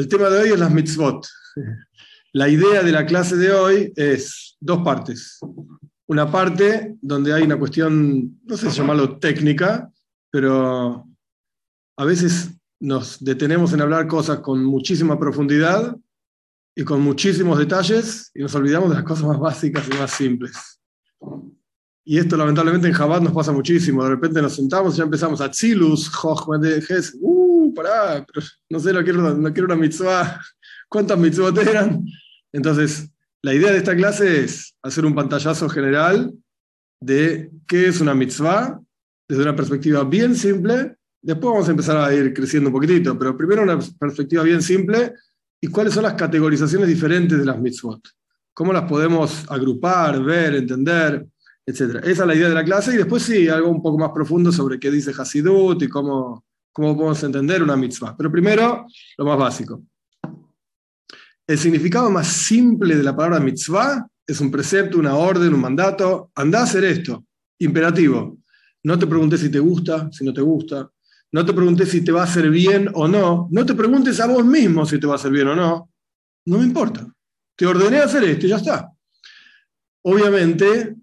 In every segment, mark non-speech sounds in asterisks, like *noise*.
El tema de hoy es las mitzvot. La idea de la clase de hoy es dos partes. Una parte donde hay una cuestión, no sé si llamarlo técnica, pero a veces nos detenemos en hablar cosas con muchísima profundidad y con muchísimos detalles y nos olvidamos de las cosas más básicas y más simples. Y esto lamentablemente en Chabad nos pasa muchísimo. De repente nos sentamos y ya empezamos a Tzilus, uh, pará, no sé, no quiero, no quiero una mitzvah. ¿Cuántas mitzvot eran? Entonces, la idea de esta clase es hacer un pantallazo general de qué es una mitzvah desde una perspectiva bien simple. Después vamos a empezar a ir creciendo un poquitito, pero primero una perspectiva bien simple y cuáles son las categorizaciones diferentes de las mitzvot. Cómo las podemos agrupar, ver, entender etc. Esa es la idea de la clase y después sí, algo un poco más profundo sobre qué dice Hasidut y cómo, cómo podemos entender una mitzvah. Pero primero, lo más básico. El significado más simple de la palabra mitzvah es un precepto, una orden, un mandato. Anda a hacer esto. Imperativo. No te preguntes si te gusta, si no te gusta. No te preguntes si te va a hacer bien o no. No te preguntes a vos mismo si te va a hacer bien o no. No me importa. Te ordené hacer esto y ya está. Obviamente,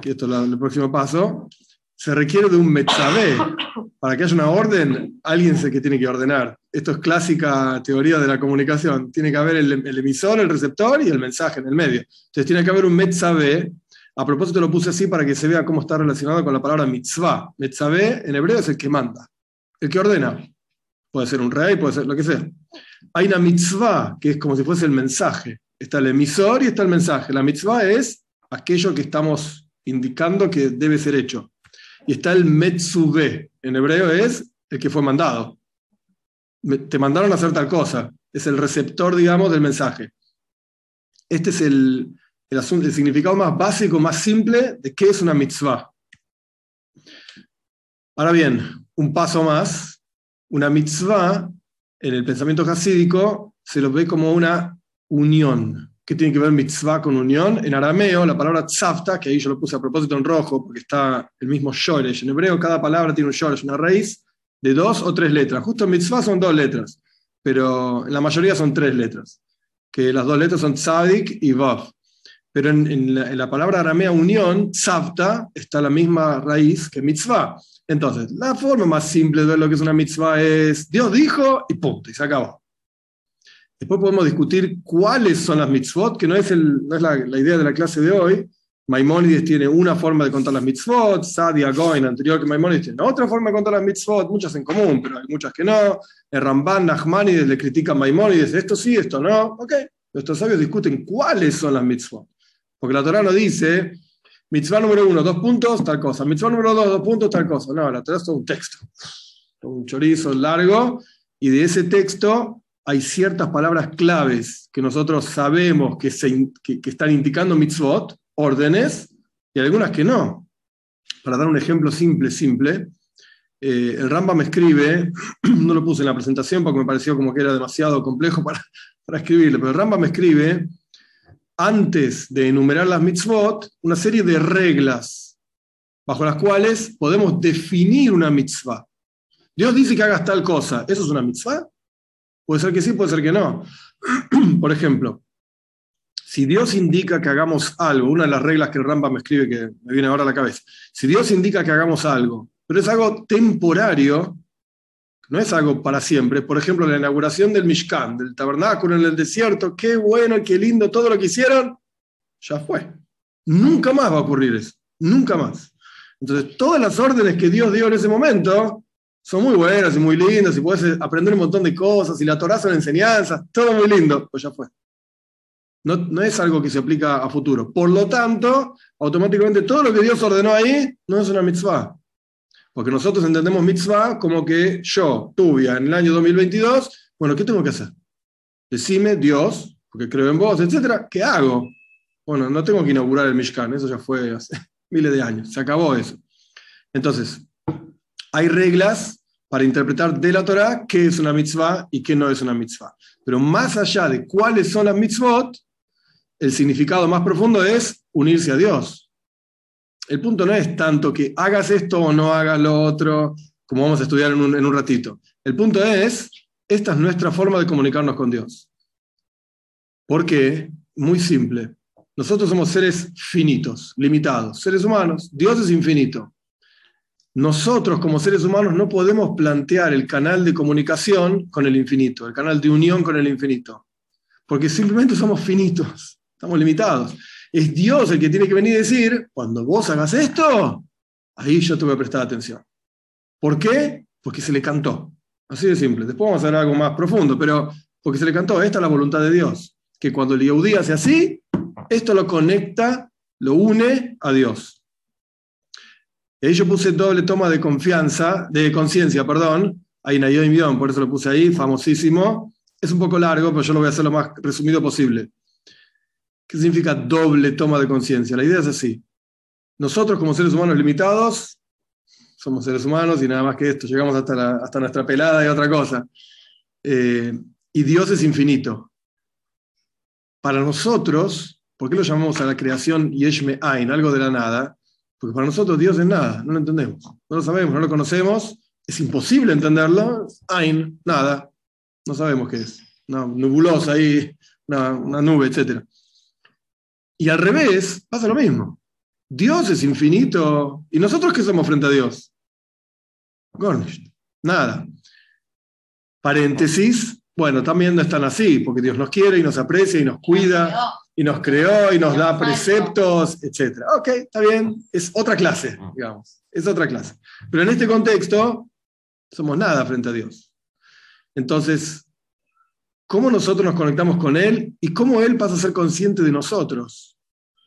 que esto es el próximo paso, se requiere de un metzabé. Para que haya una orden, alguien se que tiene que ordenar. Esto es clásica teoría de la comunicación. Tiene que haber el, emisor, el receptor y el mensaje en el medio. Entonces tiene que haber un metzabé. A propósito lo puse así para que se vea cómo está relacionado con la palabra mitzvah. Metzabé en hebreo es el que manda, el que ordena. Puede ser un rey, puede ser lo que sea. Hay una mitzvah que es como si fuese el mensaje. Está el emisor y está el mensaje. La mitzvah es aquello que estamos indicando que debe ser hecho. Y está el Metsube, en hebreo es el que fue mandado. Te mandaron a hacer tal cosa, es el receptor, digamos, del mensaje. Este es el, el, asunto, el significado más básico, más simple de qué es una mitzvah. Ahora bien, un paso más, una mitzvah en el pensamiento hasídico se lo ve como una unión. ¿Qué tiene que ver mitzvah con unión? En arameo, la palabra tzavta, que ahí yo lo puse a propósito en rojo, porque está el mismo shoresh. En hebreo, cada palabra tiene un shoresh, una raíz de dos o tres letras. Justo en mitzvah son dos letras, pero en la mayoría son tres letras, que las dos letras son tzadik y vav. Pero en, la, palabra aramea unión, tzavta, está la misma raíz que mitzvah. Entonces, la forma más simple de ver lo que es una mitzvah es Dios dijo y punto, y se acabó. Después podemos discutir cuáles son las mitzvot, que no es, la, idea de la clase de hoy. Maimónides tiene una forma de contar las mitzvot, Sadia Goin, anterior que Maimónides, tiene otra forma de contar las mitzvot, muchas en común, pero hay muchas que no. El Ramban, Nachmanides le critican Maimónides, esto sí, esto no. Ok, nuestros sabios discuten cuáles son las mitzvot. Porque la Torah no dice, mitzvah número uno, dos puntos, tal cosa. Mitzvah número dos, dos puntos, tal cosa. No, la Torah es un texto, un chorizo largo, y de ese texto hay ciertas palabras claves que nosotros sabemos que, se, están indicando mitzvot, órdenes, y algunas que no. Para dar un ejemplo simple, simple, eh, el Rambam escribe, *clears throat* no lo puse en la presentación porque me pareció como que era demasiado complejo para, *laughs* para escribirlo, pero el Rambam escribe, antes de enumerar las mitzvot, una serie de reglas bajo las cuales podemos definir una mitzvah. Dios dice que hagas tal cosa, ¿eso es una mitzvah? Puede ser que sí, puede ser que no. *clears throat* Por ejemplo, si Dios indica que hagamos algo, una de las reglas que el Rambam me escribe que me viene ahora a la cabeza, si Dios indica que hagamos algo, pero es algo temporario, no es algo para siempre. Por ejemplo, la inauguración del Mishkan, del tabernáculo en el desierto, qué bueno, qué lindo, todo lo que hicieron, ya fue. Nunca más va a ocurrir eso, nunca más. Entonces, todas las órdenes que Dios dio en ese momento son muy buenas y muy lindas y puedes aprender un montón de cosas y la Torah son enseñanzas, todo muy lindo, pues ya fue. No, no, es algo que se aplica a futuro. Por lo tanto, automáticamente todo lo que Dios ordenó ahí no es una mitzvah. Porque nosotros entendemos mitzvah como que yo, tuve en el año 2022, bueno, ¿qué tengo que hacer? Decime, Dios, porque creo en vos, etcétera, ¿qué hago? Bueno, no tengo que inaugurar el Mishkan, eso ya fue hace *laughs* miles de años, se acabó eso. Entonces, hay reglas para interpretar de la Torah qué es una mitzvah y qué no es una mitzvah. Pero más allá de cuáles son las mitzvot, el significado más profundo es unirse a Dios. El punto no es tanto que hagas esto o no hagas lo otro, como vamos a estudiar en un, ratito. El punto es, esta es nuestra forma de comunicarnos con Dios. ¿Por qué? Muy simple. Nosotros somos seres finitos, limitados, seres humanos. Dios es infinito. Nosotros como seres humanos no podemos plantear el canal de comunicación con el infinito, el canal de unión con el infinito, porque simplemente somos finitos, estamos limitados. Es Dios el que tiene que venir y decir, cuando vos hagas esto, ahí yo te voy a prestar atención. ¿Por qué? Porque se le cantó. Así de simple. Después vamos a hacer algo más profundo, pero porque se le cantó, esta es la voluntad de Dios. Que cuando el Yehudí hace así, esto lo conecta, lo une a Dios. Y ahí yo puse doble toma de confianza, de conciencia, perdón. Hay Nayoim por eso lo puse ahí, famosísimo. Es un poco largo, pero yo lo voy a hacer lo más resumido posible. ¿Qué significa doble toma de conciencia? La idea es así. Nosotros como seres humanos limitados, somos seres humanos y nada más que esto, llegamos hasta, hasta nuestra pelada y otra cosa. Eh, y Dios es infinito. Para nosotros, ¿por qué lo llamamos a la creación Yeshme Ain, algo de la nada? Porque para nosotros Dios es nada, no lo entendemos, no lo sabemos, no lo conocemos, es imposible entenderlo. Ain, nada, no sabemos qué es. Una nubulosa ahí, una, una nube, etc. Y al revés, pasa lo mismo. Dios es infinito. ¿Y nosotros qué somos frente a Dios? Gornish. Nada. Paréntesis. Bueno, también no están así, porque Dios nos quiere y nos aprecia y nos cuida y nos creó y nos da preceptos, etc. Ok, está bien. Es otra clase, digamos. Es otra clase. Pero en este contexto, somos nada frente a Dios. Entonces, ¿cómo nosotros nos conectamos con Él y cómo Él pasa a ser consciente de nosotros?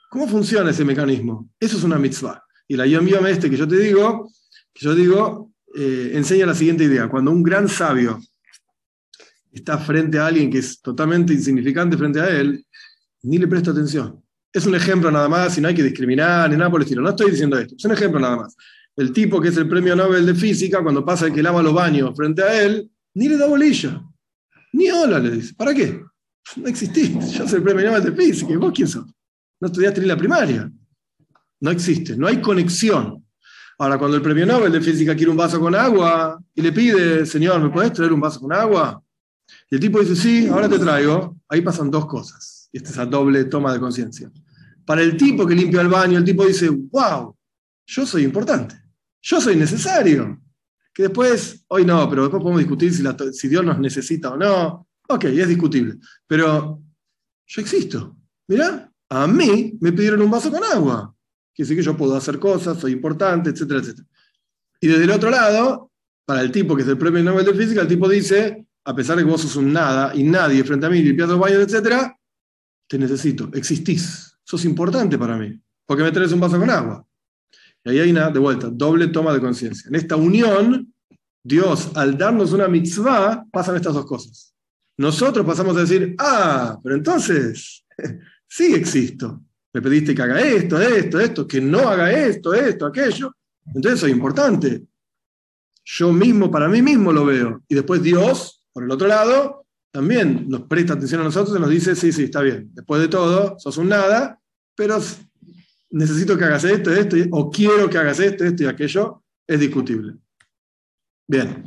¿Cómo funciona ese mecanismo? Eso es una mitzvah. Y la Yom Yom este que yo te digo, que yo digo, eh, enseña la siguiente idea. Cuando un gran sabio está frente a alguien que es totalmente insignificante frente a él, ni le presta atención. Es un ejemplo nada más, y no hay que discriminar, ni nada por el estilo. No estoy diciendo esto, es un ejemplo nada más. El tipo que es el premio Nobel de Física, cuando pasa el que lava los baños frente a él, ni le da bolilla. Ni hola le dice. ¿Para qué? No existís. *laughs* Yo soy el premio Nobel de Física. ¿Y vos quién sos? No estudiaste ni la primaria. No existe, no hay conexión. Ahora, cuando el premio Nobel de Física quiere un vaso con agua y le pide, señor, ¿me puedes traer un vaso con agua? Y el tipo dice, sí, ahora te traigo. Ahí pasan dos cosas. Esta es la doble toma de conciencia. Para el tipo que limpia el baño, el tipo dice, wow, yo soy importante, yo soy necesario. Que después, hoy no, pero después podemos discutir si, si Dios nos necesita o no. Ok, es discutible. Pero yo existo. Mirá, a mí me pidieron un vaso con agua. Quiere decir que yo puedo hacer cosas, soy importante, etcétera, etcétera. Y desde el otro lado, para el tipo que es el premio Nobel de Física, el tipo dice, a pesar de que vos sos un nada y nadie frente a mí limpiando baños, etcétera, te necesito, existís, sos importante para mí, porque me traes un vaso con agua. Y ahí hay una, de vuelta, doble toma de conciencia. En esta unión, Dios, al darnos una mitzvah, pasan estas dos cosas. Nosotros pasamos a decir, ah, pero entonces, *laughs* sí existo. Me pediste que haga esto, esto, esto, que no haga esto, esto, aquello. Entonces soy importante. Yo mismo, para mí mismo lo veo. Y después Dios, por el otro lado, también nos presta atención a nosotros y nos dice, sí, sí, está bien. Después de todo, sos un nada, pero necesito que hagas esto, esto, o quiero que hagas esto, esto y aquello, es discutible. Bien.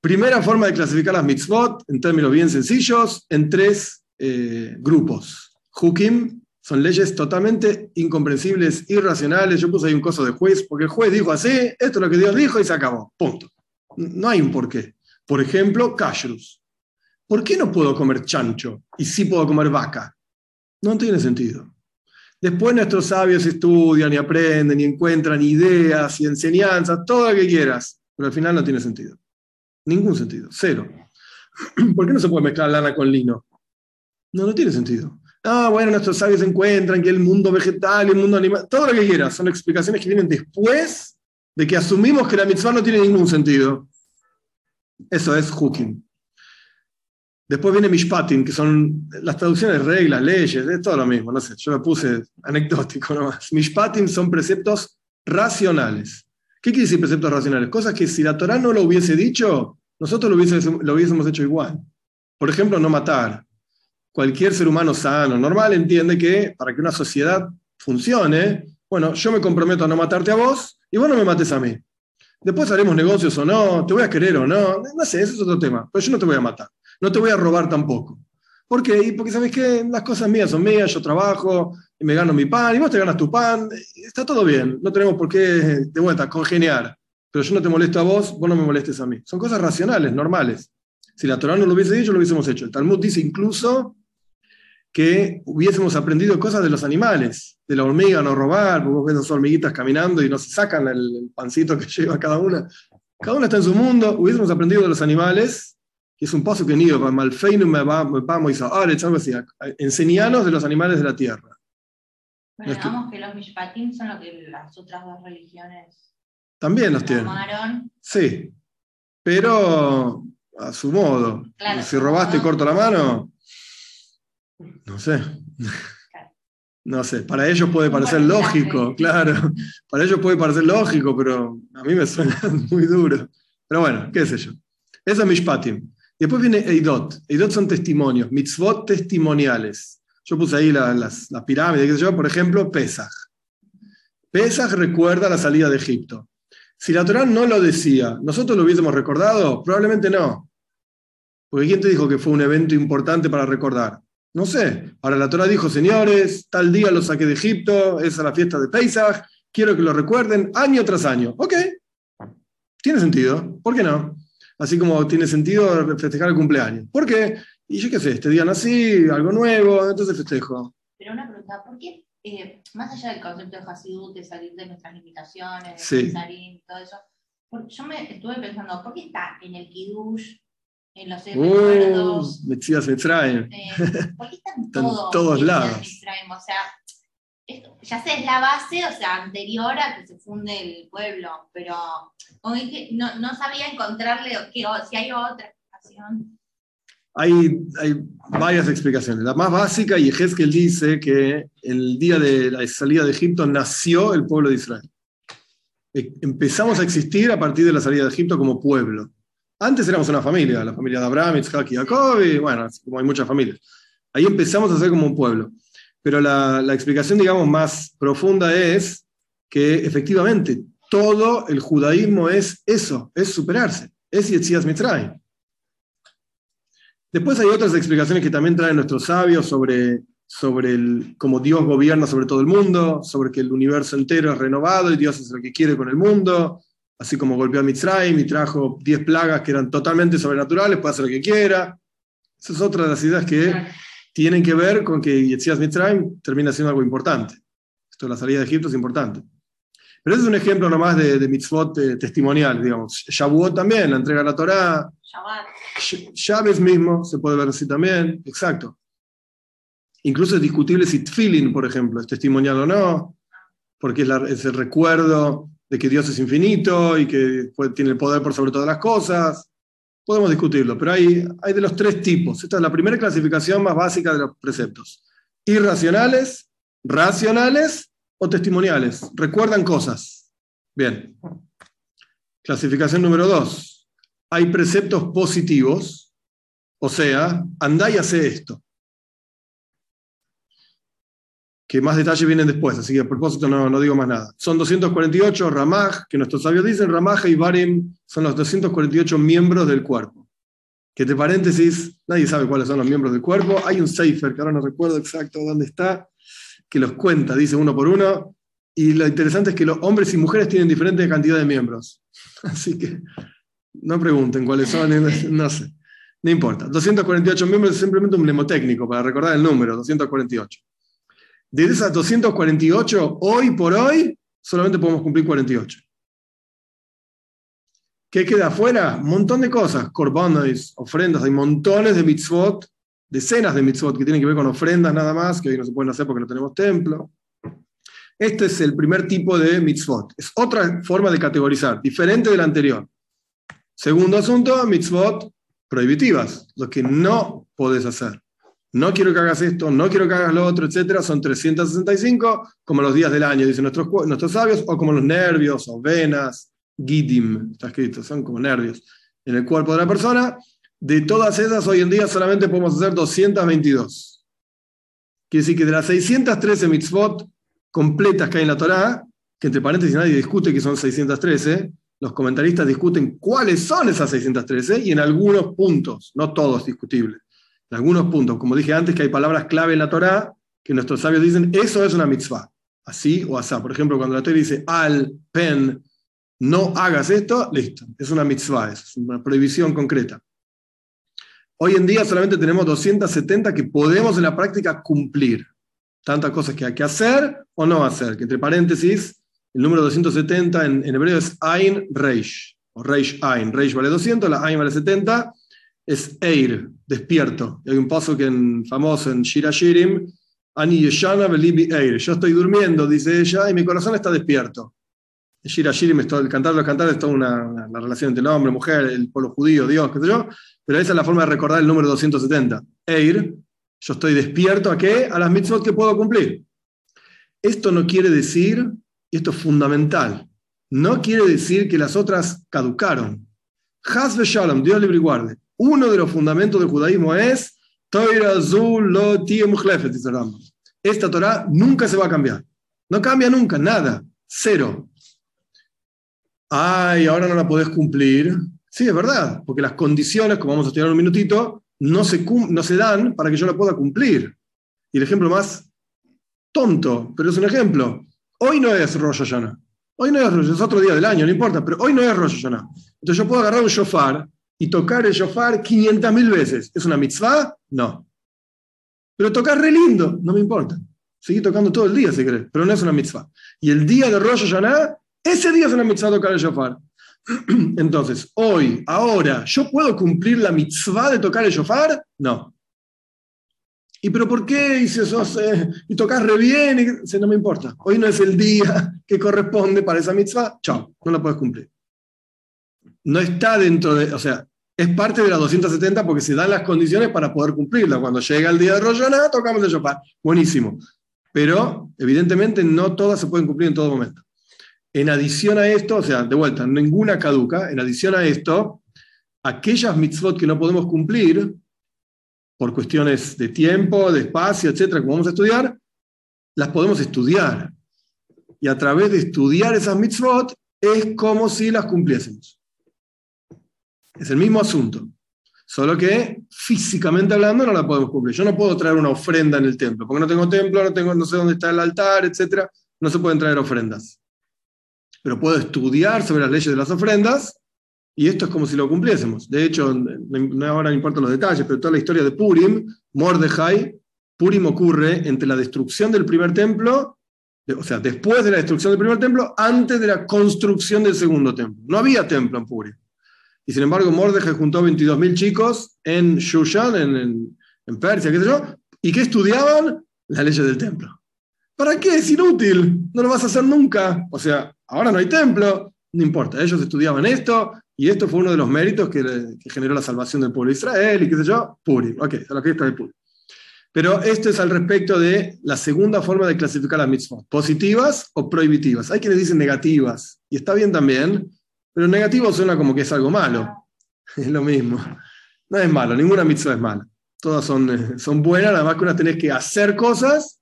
Primera forma de clasificar las mitzvot, en términos bien sencillos, en tres eh, grupos. Hukim son leyes totalmente incomprensibles, irracionales. Yo puse ahí un coso de juez, porque el juez dijo así, esto es lo que Dios dijo y se acabó. Punto. No hay un porqué. Por ejemplo, kashrus. ¿Por qué no puedo comer chancho y sí puedo comer vaca? No tiene sentido. Después nuestros sabios estudian y aprenden y encuentran ideas y enseñanzas, todo lo que quieras, pero al final no tiene sentido. Ningún sentido, cero. *clears throat* ¿Por qué no se puede mezclar lana con lino? No, no tiene sentido. Ah, bueno, nuestros sabios encuentran que el mundo vegetal y el mundo animal, todo lo que quieras, son explicaciones que vienen después de que asumimos que la mitzvah no tiene ningún sentido. Eso es hooking. Después viene mishpatin, que son las traducciones, reglas, leyes, es todo lo mismo, no sé, yo lo puse anecdótico nomás. Mishpatin son preceptos racionales. ¿Qué quiere decir preceptos racionales? Cosas que si la Torah no lo hubiese dicho, nosotros lo hubiésemos, lo hubiésemos hecho igual. Por ejemplo, no matar cualquier ser humano sano, normal, entiende que para que una sociedad funcione, bueno, yo me comprometo a no matarte a vos y vos no me mates a mí. Después haremos negocios o no, te voy a querer o no, no sé, ese es otro tema, pero yo no te voy a matar, no te voy a robar tampoco. ¿Por qué? Porque sabes que las cosas mías son mías, yo trabajo y me gano mi pan y vos te ganas tu pan, está todo bien, no tenemos por qué de vuelta congeniar, pero yo no te molesto a vos, vos no me molestes a mí. Son cosas racionales, normales. Si la Torah no lo hubiese dicho, lo hubiésemos hecho. El Talmud dice incluso que hubiésemos aprendido cosas de los animales, de la hormiga, no robar, porque ves las hormiguitas caminando y no se sacan el, pancito que *laughs* lleva cada una. Cada una está en su mundo, hubiésemos aprendido de los animales, es un paso que nido, malfeino me vamos a algo así, enseñanos de los animales de la tierra. Bueno, digamos que los mishpatim son lo que las otras dos religiones también los tienen. Sí, pero a su modo. si robaste, corto la mano, no sé. No sé, para ellos puede parecer lógico, claro. Para ellos puede parecer lógico, pero a mí me suena *laughs* muy duro. Pero bueno, qué sé yo. Eso es Mishpatim. Después viene Eidot. Eidot son testimonios, mitzvot testimoniales. Yo puse ahí las, pirámides, yo, por ejemplo, Pesach. Pesach recuerda la salida de Egipto. Si la Torah no lo decía, ¿nosotros lo hubiésemos recordado? Probablemente no. Porque ¿quién te dijo que fue un evento importante para recordar? No sé. Ahora la Torah dijo, señores, tal día lo saqué de Egipto, es la fiesta de Pesach, quiero que lo recuerden año tras año. Ok, tiene sentido, ¿por qué no? Así como tiene sentido festejar el cumpleaños. ¿Por qué? Y yo qué sé, este día nací, algo nuevo, entonces festejo. Pero una pregunta, ¿por qué, eh, más allá del concepto de Hasidut, de salir de nuestras limitaciones, de salir, todo eso, yo me estuve pensando, ¿por qué está en el Kiddush en los recuerdos. Uh, Metzías Mitzrayim. Eh, porque *laughs* están, todos, todos lados. o sea, ya sé, es la base, o sea, anterior a que se funde el pueblo, pero como dije, no, no sabía encontrarle que, si hay otra explicación. Hay, hay, varias explicaciones. La más básica, y Ezequiel dice que el día de la salida de Egipto nació el pueblo de Israel. E, empezamos a existir a partir de la salida de Egipto como pueblo. Antes éramos una familia, la familia de Abraham, Isaac y Jacob, y bueno, como hay muchas familias. Ahí empezamos a ser como un pueblo. Pero la, la explicación, digamos, más profunda es que efectivamente todo el judaísmo es eso, es superarse, es Yetzias Mitzrayim. Después hay otras explicaciones que también traen nuestros sabios sobre, sobre el, cómo Dios gobierna sobre todo el mundo, sobre que el universo entero es renovado y Dios es el que quiere con el mundo, así como golpeó a Mitzrayim y trajo 10 plagas que eran totalmente sobrenaturales, puede hacer lo que quiera. Esa es otra de las ideas que tienen que ver con que Yetzias Mitzrayim termina siendo algo importante. Esto de la salida de Egipto es importante. Pero ese es un ejemplo nomás de, de mitzvot eh, testimonial, digamos. Shavuot también, la entrega de la Torah. Shabbat. mismo, se puede ver así también, exacto. Incluso es discutible si Tfilin, por ejemplo, es testimonial o no, porque es, es el recuerdo de que Dios es infinito y que tiene el poder por sobre todas las cosas. Podemos discutirlo, pero hay, hay de los tres tipos. Esta es la primera clasificación más básica de los preceptos. Irracionales, racionales o testimoniales. Recuerdan cosas. Bien. Clasificación número dos. Hay preceptos positivos, o sea, andá y hace esto que más detalles vienen después, así que a propósito no, no digo más nada. Son 248 Ramaj, que nuestros sabios dicen, Ramaj y Barim son los 248 miembros del cuerpo. Que entre paréntesis, nadie sabe cuáles son los miembros del cuerpo. Hay un Seifer, que ahora no recuerdo exacto dónde está, que los cuenta, dice uno por uno. Y lo interesante es que los hombres y mujeres tienen diferentes cantidad de miembros. *laughs* Así que no pregunten cuáles son, *laughs* no sé. No importa. 248 miembros es simplemente un mnemotécnico para recordar el número, 248. De esas 248, hoy por hoy, solamente podemos cumplir 48. ¿Qué queda afuera? Un montón de cosas, corbanos, ofrendas, hay montones de mitzvot, decenas de mitzvot que tienen que ver con ofrendas nada más, que hoy no se pueden hacer porque no tenemos templo. Este es el primer tipo de mitzvot. Es otra forma de categorizar, diferente de la anterior. Segundo asunto, mitzvot prohibitivas, lo que no puedes hacer no quiero que hagas esto, no quiero que hagas lo otro, etcétera, son 365 como los días del año, dicen nuestros, nuestros sabios, o como los nervios o venas, gidim, está escrito, son como nervios en el cuerpo de la persona. De todas esas, hoy en día solamente podemos hacer 222. Quiere decir que de las 613 mitzvot completas que hay en la Torá, que entre paréntesis nadie discute que son 613, los comentaristas discuten cuáles son esas 613 y en algunos puntos, no todos discutibles, en algunos puntos, como dije antes, que hay palabras clave en la Torá que nuestros sabios dicen, eso es una mitzvah, así o así. Por ejemplo, cuando la Torá dice al, pen, no hagas esto, listo, es una mitzvah, es una prohibición concreta. Hoy en día solamente tenemos 270 que podemos en la práctica cumplir. Tantas cosas que hay que hacer o no hacer, que entre paréntesis, el número 270 en, hebreo es Ain Reish, o Reish Ain. Reish vale 200, la Ain vale 70, es Eir, despierto. hay un paso que en, famoso en Shira Shirim, Ani Yeshana Belibi Eir. Yo estoy durmiendo, dice ella, y mi corazón está despierto. En Shira Shirim, el cantar los cantares es toda una, relación entre el hombre, mujer, el pueblo judío, Dios, qué sé yo, pero esa es la forma de recordar el número 270. Eir, yo estoy despierto a qué? A las mitzvot que puedo cumplir. Esto no quiere decir y esto es fundamental, no quiere decir que las otras caducaron. Hasbe Shalom, Dios libre y guarde. Uno de los fundamentos del judaísmo es Esta Torah nunca se va a cambiar. No cambia nunca, nada, cero. Ay, ahora no la podés cumplir. Sí, es verdad, porque las condiciones, como vamos a estudiar un minutito, no se, no se dan para que yo la pueda cumplir. Y el ejemplo más tonto, pero es un ejemplo. Hoy no es Rosh. Hoy no es Rosh es otro día del año, no importa, pero hoy no es Rosh Hashanah. Entonces yo puedo agarrar un shofar y tocar el shofar 500.000 veces. ¿Es una mitzvah? No. Pero tocar re lindo, no me importa. Seguí tocando todo el día si querés, pero no es una mitzvah. Y el día de Rosh Hashanah, ese día es una mitzvah tocar el shofar. *clears throat* Entonces, hoy, ahora, ¿yo puedo cumplir la mitzvah de tocar el shofar? No. ¿Y pero por qué? Y si sos, eh, y tocas re bien, y, no me importa. Hoy no es el día *laughs* que corresponde para esa mitzvah, chao, no la puedes cumplir. No está dentro de, o sea, es parte de la 270 porque se dan las condiciones para poder cumplirla. Cuando llega el día de Rosh tocamos el shofar. Buenísimo. Pero, evidentemente, no todas se pueden cumplir en todo momento. En adición a esto, o sea, de vuelta, ninguna caduca, en adición a esto, aquellas mitzvot que no podemos cumplir, por cuestiones de tiempo, de espacio, etcétera, que vamos a estudiar, las podemos estudiar. Y a través de estudiar esas mitzvot es como si las cumpliésemos. Es el mismo asunto. Solo que físicamente hablando no la podemos cumplir. Yo no puedo traer una ofrenda en el templo, porque no tengo templo, no, tengo, no sé dónde está el altar, etcétera. No se pueden traer ofrendas. Pero puedo estudiar sobre las leyes de las ofrendas y esto es como si lo cumpliésemos. De hecho, no ahora no importan los detalles, pero toda la historia de Purim, Mordejai, Purim ocurre entre la destrucción del primer templo, o sea, después de la destrucción del primer templo, antes de la construcción del segundo templo. No había templo en Purim. Y sin embargo, Mordejai juntó 22.000 chicos en Shushan, en, en, Persia, qué sé yo, y que estudiaban las leyes del templo. ¿Para qué? Es inútil, no lo vas a hacer nunca. O sea, ahora no hay templo, no importa, ellos estudiaban esto, y esto fue uno de los méritos que, generó la salvación del pueblo de Israel y qué sé yo, Purim. Ok, la que está de Purim. Pero esto es al respecto de la segunda forma de clasificar las mitzvot, positivas o prohibitivas. Hay quienes dicen negativas, y está bien también, pero negativo suena como que es algo malo. *laughs* Es lo mismo. No es malo, ninguna mitzvah es mala. Todas son, eh, son buenas, nada más que una tenés que hacer cosas.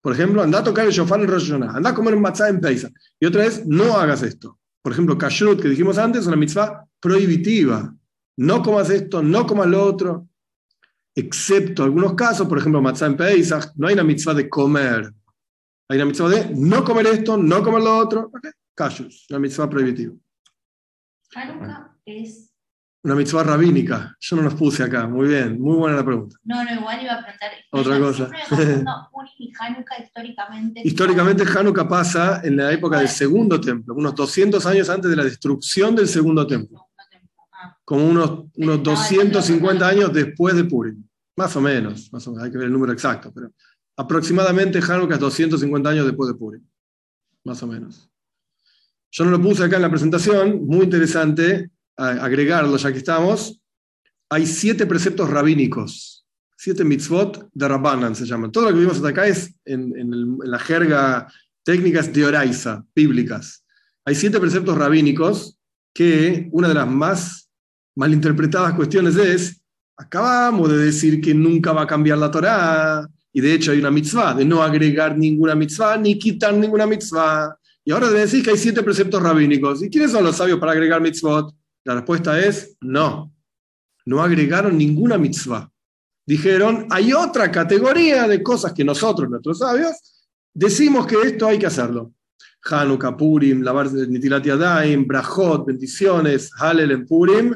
Por ejemplo, anda a tocar el shofar en Rosh Hashanah, anda a comer un matzah en Pesach. Y otra vez, no hagas esto. Por ejemplo, kashrut, que dijimos antes, es una mitzvah prohibitiva. No comas esto, no comas lo otro. Excepto algunos casos, por ejemplo, matzah en Pesach, no hay una mitzvah de comer. Hay una mitzvah de no comer esto, no comer lo otro. Okay. Kashrut, una mitzvah prohibitiva. Hanukkah es una mitzvah rabínica. Yo no los puse acá. Muy bien, muy buena la pregunta. No, no, igual iba a preguntar. Otra cosa. *laughs* y Hanukkah históricamente. Históricamente Hanukkah pasa en la época del segundo templo, unos 200 años antes de la destrucción del segundo templo. Ah. Como unos, unos 250 años después de Purim. Más o menos, más o menos, hay que ver el número exacto, pero aproximadamente Hanukkah es 250 años después de Purim. Más o menos. Yo no lo puse acá en la presentación, muy interesante agregarlo ya que estamos, hay siete preceptos rabínicos, siete mitzvot de Rabbanan se llaman. Todo lo que vimos hasta acá es en, la jerga técnicas de Oraiza, bíblicas. Hay siete preceptos rabínicos que una de las más malinterpretadas cuestiones es, acabamos de decir que nunca va a cambiar la Torá, y de hecho hay una mitzvah de no agregar ninguna mitzvah ni quitar ninguna mitzvah. Y ahora decís que hay siete preceptos rabínicos. ¿Y quiénes son los sabios para agregar mitzvot? La respuesta es no. No agregaron ninguna mitzvah. Dijeron, hay otra categoría de cosas que nosotros, nuestros sabios, decimos que esto hay que hacerlo. Hanukkah, Purim, lavar Nitilat Yadayim, Brajot, bendiciones, Halel en Purim,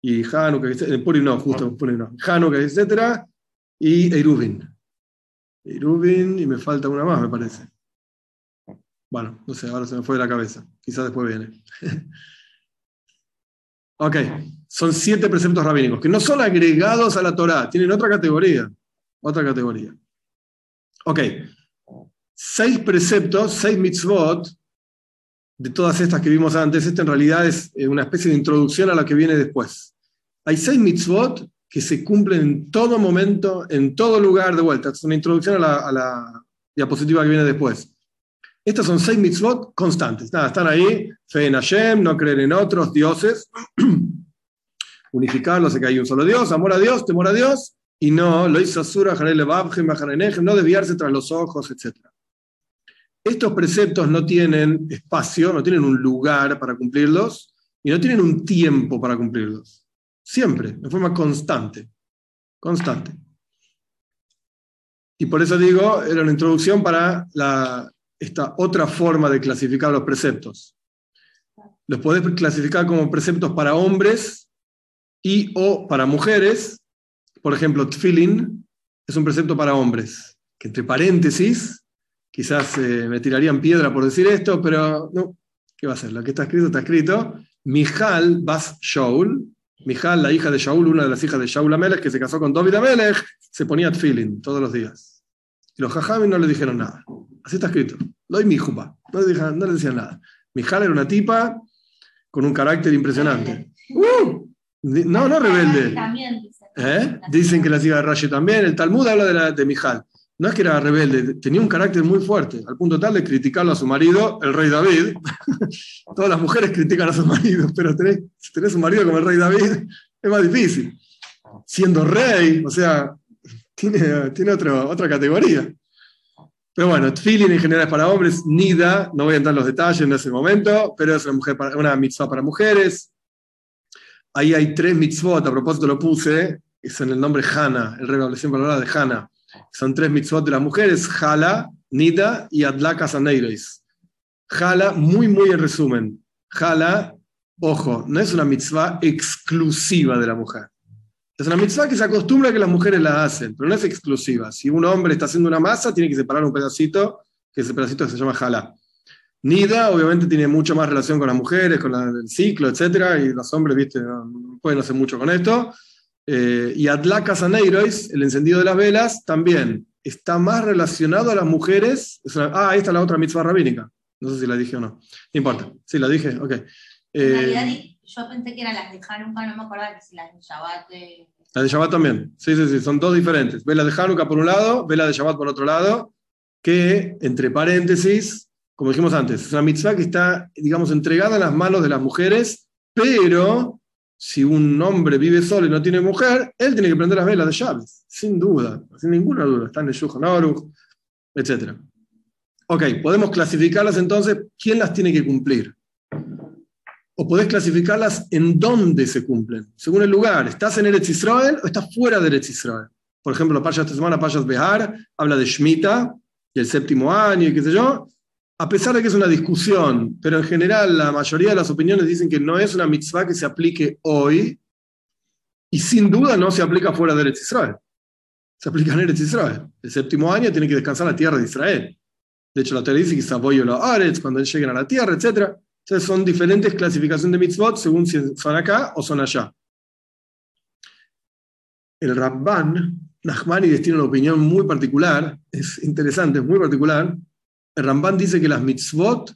y Hanukkah, en Purim no, justo Purim no, Hanukkah, etc. Y Eirubin. Eirubin, y me falta una más, me parece. Bueno, no sé, ahora se me fue de la cabeza. Quizás después viene. *laughs* ok, son siete preceptos rabínicos que no son agregados a la Torah, tienen otra categoría. Otra categoría. Ok, seis preceptos, seis mitzvot, de todas estas que vimos antes. Esta en realidad es eh, una especie de introducción a la que viene después. Hay seis mitzvot que se cumplen en todo momento, en todo lugar de vuelta. Es una introducción a la, a la diapositiva que viene después. Estas son seis mitzvot constantes. Están ahí. Fe en Hashem, no creer en otros dioses. *clears throat* Unificarlos, sé que hay un solo Dios. Amor a Dios, temor a Dios. Y no, lo hizo Asura, no desviarse tras los ojos, etc. Estos preceptos no tienen espacio, no tienen un lugar para cumplirlos y no tienen un tiempo para cumplirlos. Siempre, de forma constante. Constante. Y por eso digo, era una introducción para la, esta otra forma de clasificar los preceptos. Los podés clasificar como preceptos para hombres y o para mujeres. Por ejemplo, tfilin es un precepto para hombres, que entre paréntesis, quizás eh, me tirarían piedra por decir esto, pero no, ¿qué va a ser? Lo que está escrito está escrito. Mijal Bas Shaul, Mijal, la hija de Shaul, una de las hijas de Shaul Amelech, que se casó con David Amelech, se ponía tfilin todos los días. Y los jajami no le dijeron nada. Así está escrito. Lo mi jupa. No le, no le decían nada. Mijal era una tipa con un carácter impresionante. ¡Uh! No, no rebelde. ¿Eh? Dicen que la hija de Rashi también. El Talmud habla de, la, de Mijal. No es que era rebelde, tenía un carácter muy fuerte, al punto tal de criticarlo a su marido, el rey David. *laughs* Todas las mujeres critican a sus maridos, pero tenés, si tenés un marido como el rey David, es más difícil. Siendo rey, o sea, tiene, tiene otra categoría. Pero bueno, Tfilin en general es para hombres, Nida, no voy a entrar en los detalles en ese momento, pero es una, mujer para, una mitzvah para mujeres. Ahí hay tres mitzvot, a propósito lo puse, es en el nombre Hana, el rey siempre habla de Hana. Son tres mitzvot de las mujeres, Hala, Nida y Adlaka Saneiris. Hala, muy, muy en resumen. Hala, ojo, no es una mitzvah exclusiva de la mujer. Es una mitzvah que se acostumbra a que las mujeres la hacen, pero no es exclusiva. Si un hombre está haciendo una masa, tiene que separar un pedacito, que ese pedacito se llama hala. Nida, obviamente, tiene mucho más relación con las mujeres, con el ciclo, etc. Y los hombres, viste, no pueden hacer mucho con esto. Eh, y Adlaka Saneirois, el encendido de las velas, también está más relacionado a las mujeres. ah, esta es la otra mitzvah rabínica. No sé si la dije o no. No importa. Sí, la dije, ok. Eh, yo pensé que eran las de Hanukkah, no me acordaba que si las de Shabbat. De... Las de Shabbat también, sí, sí, sí, son dos diferentes. Vela de Hanukkah por un lado, vela de Shabbat por otro lado, que, entre paréntesis, como dijimos antes, es una mitzvah que está, digamos, entregada en las manos de las mujeres, pero si un hombre vive solo y no tiene mujer, él tiene que prender las velas de Shabbat, sin duda, sin ninguna duda. Están en Shulchan Aruch, etc. Ok, podemos clasificarlas entonces, ¿quién las tiene que cumplir? O podés clasificarlas en dónde se cumplen, según el lugar. ¿Estás en Eretz Israel o estás fuera de Eretz Israel? Por ejemplo, Payas esta semana, Payas Behar, habla de Shemitah y el séptimo año y qué sé yo. A pesar de que es una discusión, pero en general la mayoría de las opiniones dicen que no es una mitzvah que se aplique hoy y sin duda no se aplica fuera de Eretz Israel. Se aplica en Eretz Israel. El séptimo año tiene que descansar la tierra de Israel. De hecho, la teoría dice que se apoya los Aretz cuando lleguen a la tierra, etc. Son diferentes clasificaciones de mitzvot según si son acá o son allá. El Ramban, Nachmanides tiene una opinión muy particular, es interesante, es muy particular. El Ramban dice que las mitzvot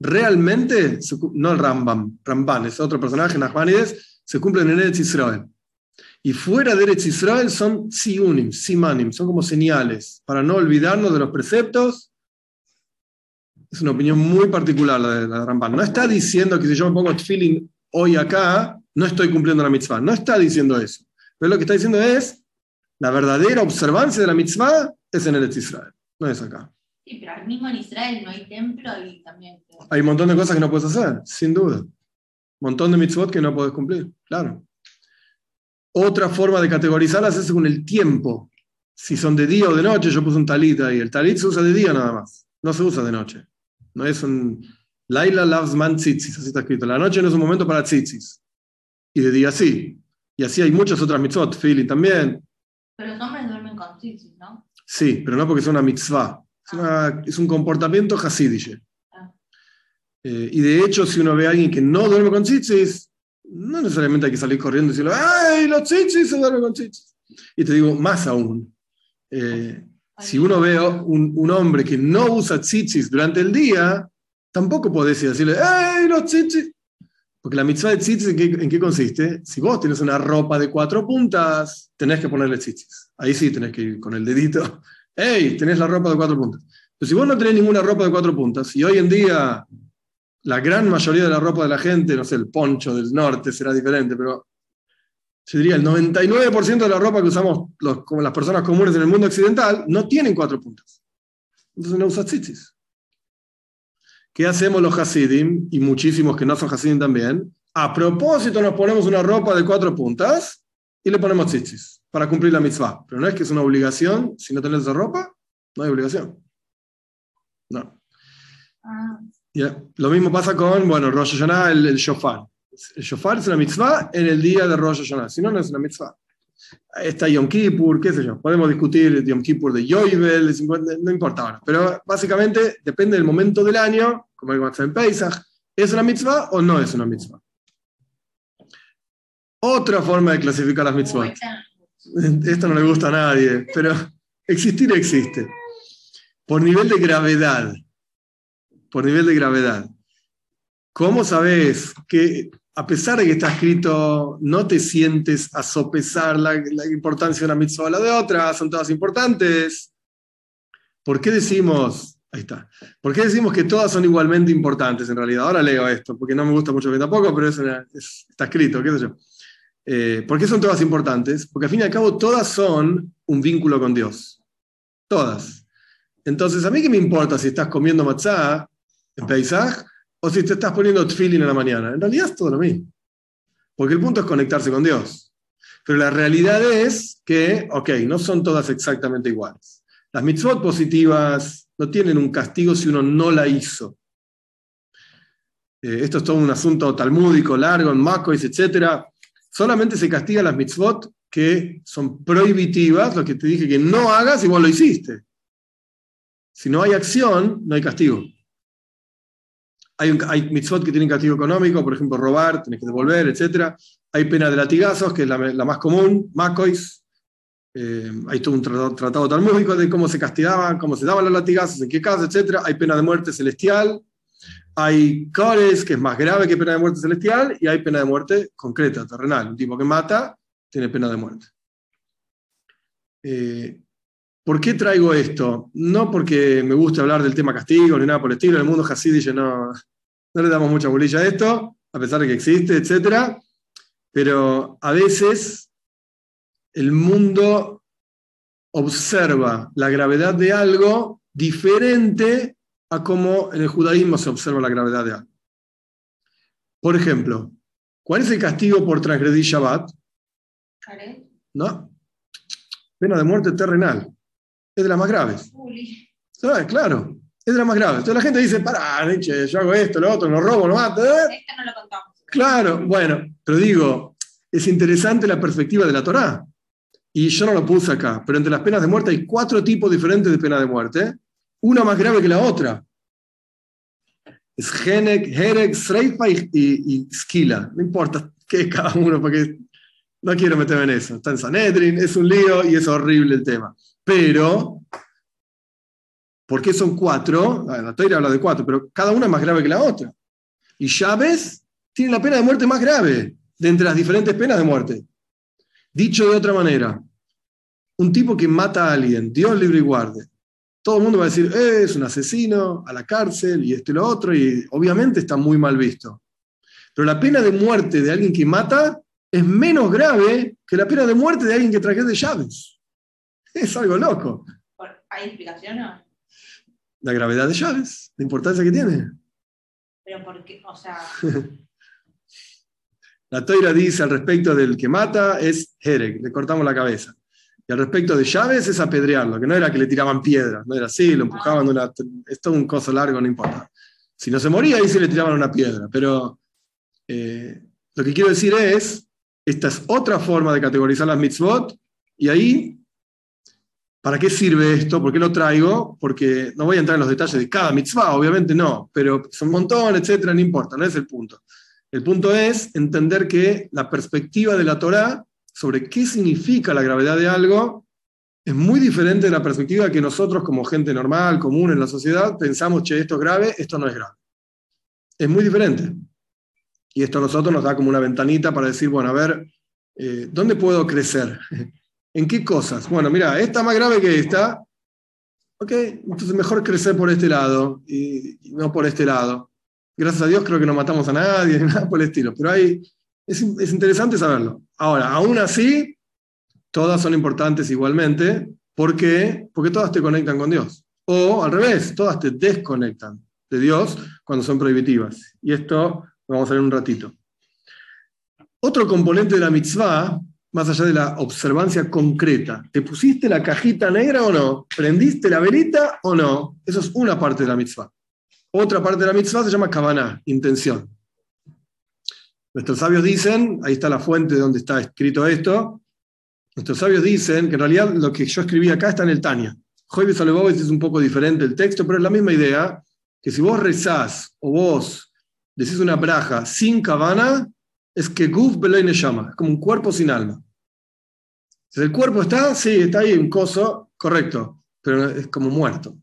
realmente, no el Rambam, Ramban es otro personaje, Nachmanides, se cumplen en Eretz Israel. Y fuera de Eretz Israel son siunim, simanim, son como señales, para no olvidarnos de los preceptos es una opinión muy particular la de, la Ramban. No está diciendo que si yo me pongo feeling hoy acá, no estoy cumpliendo la mitzvah. No está diciendo eso. Pero lo que está diciendo es, la verdadera observancia de la mitzvah es en el Israel, no es acá. Sí, pero al mismo en Israel no hay templo y también. Hay un montón de cosas que no puedes hacer, sin duda. Un montón de mitzvot que no puedes cumplir, claro. Otra forma de categorizarlas es según el tiempo. Si son de día o de noche, yo puse un talit ahí. El talit se usa de día nada más, no se usa de noche. No es un. Laila loves man tzitzis, así está escrito. La noche no es un momento para tzitzis. Y de día sí. Y así hay muchas otras mitzvot, Philly también. Pero los hombres duermen con tzitzis, ¿no? Sí, pero no porque es una mitzvah. Es, una- es un comportamiento hasidiche. Ah. Eh, y de hecho, si uno ve a alguien que no duerme con tzitzis, no necesariamente hay que salir corriendo y decirle, ¡ay, los tzitzis se duermen con tzitzis! Y te digo, más aún. eh, si uno ve un, un hombre que no usa tzitzis durante el día, tampoco podés decirle, ¡ay, los tzitzis! Porque la mitzvah de tzitzis, ¿en qué, en qué consiste? Si vos tienes una ropa de cuatro puntas, tenés que ponerle tzitzis. Ahí sí tenés que ir con el dedito. *laughs* ¡Ey! Tenés la ropa de cuatro puntas. Pero si vos no tenés ninguna ropa de cuatro puntas, y hoy en día la gran mayoría de la ropa de la gente, no sé, el poncho del norte será diferente, pero yo diría el 99% de la ropa que usamos los- como las personas comunes en el mundo occidental no tienen cuatro puntas. Entonces no usa tzitzis. ¿Qué hacemos los Hasidim, y muchísimos que no son Hasidim también? A propósito nos ponemos una ropa de cuatro puntas y le ponemos tzitzis para cumplir la mitzvah. Pero no es que es una obligación, si no tenés esa ropa, no hay obligación. No. Ah, Ya. Lo mismo pasa con, bueno, Rosh Hashanah, el, el shofar. El shofar es una mitzvah en el día de Rosh Hashanah, si no, no es una mitzvah. Está Yom Kippur, qué sé yo. Podemos discutir Yom Kippur de Yoibel, no importa ahora. Pero básicamente depende del momento del año, como el en Pesach, ¿es una mitzvah o no es una mitzvah? Otra forma de clasificar las mitzvot. Esto no le gusta a nadie, pero existir existe. Por nivel de gravedad. Por nivel de gravedad. ¿Cómo sabes que a pesar de que está escrito, no te sientes a sopesar la, la importancia de una mitzvah o la de otra? Son todas importantes. ¿Por qué decimos, ahí está, por qué decimos que todas son igualmente importantes en realidad? Ahora leo esto, porque no me gusta mucho que tampoco, pero es una- es- está escrito, qué sé yo. Eh, ¿Por qué son todas importantes? Porque al fin y al cabo todas son un vínculo con Dios. Todas. Entonces, ¿a mí qué me importa si estás comiendo matzah en Pesach o si te estás poniendo tefillin en la mañana? En realidad es todo lo mismo. Porque el punto es conectarse con Dios. Pero la realidad es que, ok, no son todas exactamente iguales. Las mitzvot positivas no tienen un castigo si uno no la hizo. Eh, esto es todo un asunto talmúdico, largo, en Macois, etc. Solamente se castigan las mitzvot que son prohibitivas, lo que te dije que no hagas y vos lo hiciste. Si no hay acción, no hay castigo. Hay, mitzvot que tienen castigo económico, por ejemplo, robar, tenés que devolver, etc. Hay pena de latigazos, que es la, la más común, macois. Eh, hay todo un tratado, tratado talmúdico de cómo se castigaban, cómo se daban los latigazos, en qué caso, etc. Hay pena de muerte celestial. Hay cores, que es más grave que pena de muerte celestial, y hay pena de muerte concreta, terrenal. Un tipo que mata tiene pena de muerte. Eh, ¿Por qué traigo esto? No porque me guste hablar del tema castigo ni nada por el estilo. En el mundo Hasidic no, no le damos mucha bolilla a esto, a pesar de que existe, etc. Pero a veces el mundo observa la gravedad de algo diferente a cómo en el judaísmo se observa la gravedad de algo. Por ejemplo, ¿cuál es el castigo por transgredir Shabbat? Caret, ¿No? Pena de muerte terrenal. Es de las más graves. ¿Sabes? Claro. Es de las más graves. Entonces la gente dice, pará, Nietzsche, yo hago esto, lo otro, no robo, no mato. ¿eh? Esta no lo contamos. Claro, bueno, pero digo, es interesante la perspectiva de la Torá. Y yo no lo puse acá, pero entre las penas de muerte hay cuatro tipos diferentes de pena de muerte. Una más grave que la otra. Es Genek, Herek, Sreifa y, y, y Skila. No importa qué es cada uno, porque no quiero meterme en eso. Está en Sanedrin, es un lío y es horrible el tema. Pero, ¿por qué son cuatro? La Torá habla de cuatro, pero cada una es más grave que la otra. Y Chávez tiene la pena de muerte más grave de entre las diferentes penas de muerte. Dicho de otra manera, un tipo que mata a alguien, Dios libre y guarde, todo el mundo va a decir, "Eh, es un asesino, a la cárcel y esto y lo otro, y obviamente está muy mal visto. Pero la pena de muerte de alguien que mata es menos grave que la pena de muerte de alguien que traje de llaves. *laughs* Es algo loco. Por- ¿Hay explicación o no? La gravedad de llaves, la importancia que tiene. Pero porque, o sea, *laughs* La toira dice al respecto del que mata es Herek, le cortamos la cabeza. Y al respecto de llaves es apedrearlo, que no era que le tiraban piedras, no era así, lo empujaban de una. Es todo un coso largo, no importa. Si no se moría, ahí sí le tiraban una piedra. Pero eh, lo que quiero decir es: esta es otra forma de categorizar las mitzvot, y ahí, ¿para qué sirve esto? ¿Por qué lo traigo? Porque no voy a entrar en los detalles de cada mitzvah, obviamente no, pero son un montón, etcétera, no importa, no es el punto. El punto es entender que la perspectiva de la Torá sobre qué significa la gravedad de algo es muy diferente de la perspectiva que nosotros como gente normal, común en la sociedad, pensamos, che, esto es grave, esto no es grave. Es muy diferente. Y esto a nosotros nos da como una ventanita para decir, bueno, a ver, eh, ¿dónde puedo crecer? *laughs* ¿En qué cosas? Bueno, mira, esta más grave que esta. Ok, entonces mejor crecer por este lado y, no por este lado. Gracias a Dios creo que no matamos a nadie, *laughs* nada por el estilo, pero hay, es, es interesante saberlo. Ahora, aún así, todas son importantes igualmente. ¿Por qué? Porque todas te conectan con Dios. O al revés, todas te desconectan de Dios cuando son prohibitivas. Y esto vamos a ver un ratito. Otro componente de la mitzvah, más allá de la observancia concreta, ¿te pusiste la cajita negra o no? ¿Prendiste la velita o no? Eso es una parte de la mitzvah. Otra parte de la mitzvah se llama kavaná, intención. Nuestros sabios dicen, ahí está la fuente donde está escrito esto, nuestros sabios dicen que en realidad lo que yo escribí acá está en el Tania. Joybe Salebowitz es un poco diferente el texto, pero es la misma idea, que si vos rezás o vos decís una braja sin kavana, es que guf beloy llama, es como un cuerpo sin alma. Si el cuerpo está, sí, está ahí un coso, correcto, pero es como muerto.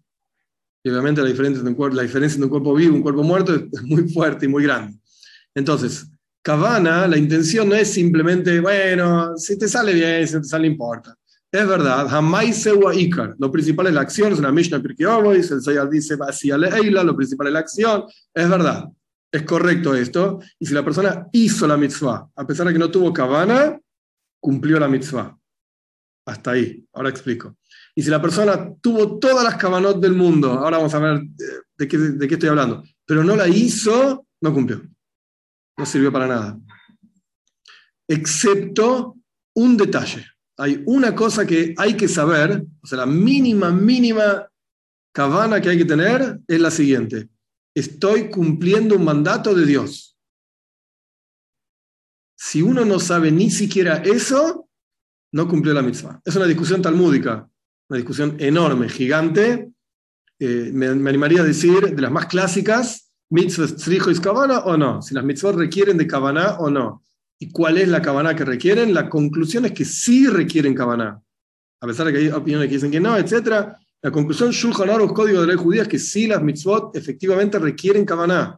Y obviamente la diferencia, entre un cuerpo, la diferencia entre un cuerpo vivo y un cuerpo muerto es muy fuerte y muy grande. Entonces, Kavana, la intención no es simplemente, bueno, si te sale bien, si no te sale, importa. Es verdad, jamás se Ikar. Lo principal es la acción, es una Mishnah Pirkei el Sayar dice, lo principal es la acción. Es verdad, es correcto esto. Y si la persona hizo la mitzvah, a pesar de que no tuvo Kavana, cumplió la mitzvah. Hasta ahí, ahora explico. Y si la persona tuvo todas las cabanot del mundo, ahora vamos a ver de qué, de qué estoy hablando, pero no la hizo, no cumplió. No sirvió para nada. Excepto un detalle. Hay una cosa que hay que saber, o sea, la mínima, mínima cabana que hay que tener es la siguiente. Estoy cumpliendo un mandato de Dios. Si uno no sabe ni siquiera eso, no cumplió la mitzvah. Es una discusión talmúdica una discusión enorme, gigante. Eh, me, animaría a decir de las más clásicas, mitzvot tzrijo y cabana o no, si las mitzvot requieren de cabana o no. ¿Y cuál es la cabana que requieren? La conclusión es que sí requieren cabana. A pesar de que hay opiniones que dicen que no, etc. La conclusión, Shulchan Aruch, Código de Ley Judía, es que sí las mitzvot efectivamente requieren cabana.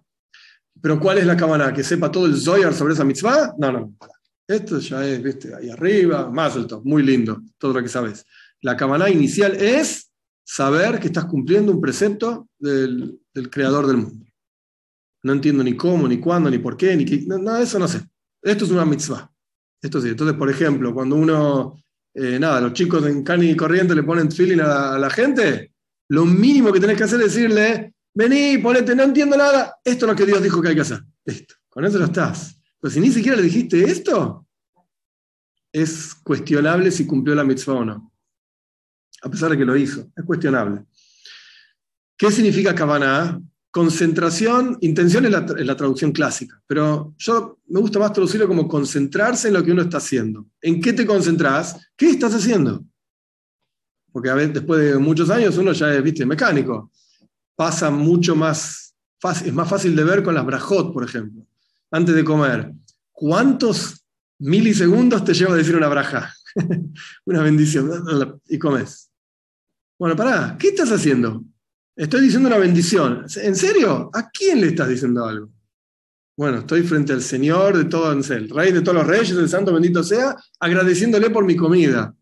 Pero ¿cuál es la cabana? ¿Que sepa todo el Zoyar sobre esa mitzvah? No, no. Esto ya es, viste, ahí arriba, más alto, muy lindo, todo lo que sabes. La cabana inicial es saber que estás cumpliendo un precepto del, creador del mundo. No entiendo ni cómo, ni cuándo, ni por qué, ni qué, nada de eso no sé. Esto es una mitzvah. Esto sí. Entonces, por ejemplo, cuando uno, eh, nada, los chicos en Cani y Corriente le ponen feeling a, la gente, lo mínimo que tenés que hacer es decirle, vení, ponete, no entiendo nada, esto es lo que Dios dijo que hay que hacer. Esto, con eso lo estás. Pero si ni siquiera le dijiste esto, es cuestionable si cumplió la mitzvah o no a pesar de que lo hizo. Es cuestionable. ¿Qué significa Kavaná? Concentración, intención es la, traducción clásica, pero yo me gusta más traducirlo como concentrarse en lo que uno está haciendo. ¿En qué te concentras? ¿Qué estás haciendo? Porque a veces, después de muchos años uno ya es, viste, mecánico. Pasa mucho más fácil, es más fácil de ver con las brajot, por ejemplo. Antes de comer, ¿cuántos milisegundos te lleva a decir una braja? *laughs* una bendición. Y comes. Bueno, pará, ¿qué estás haciendo? Estoy diciendo una bendición. ¿En serio? ¿A quién le estás diciendo algo? Bueno, estoy frente al Señor de todo, el Rey de todos los reyes, el Santo bendito sea, agradeciéndole por mi comida.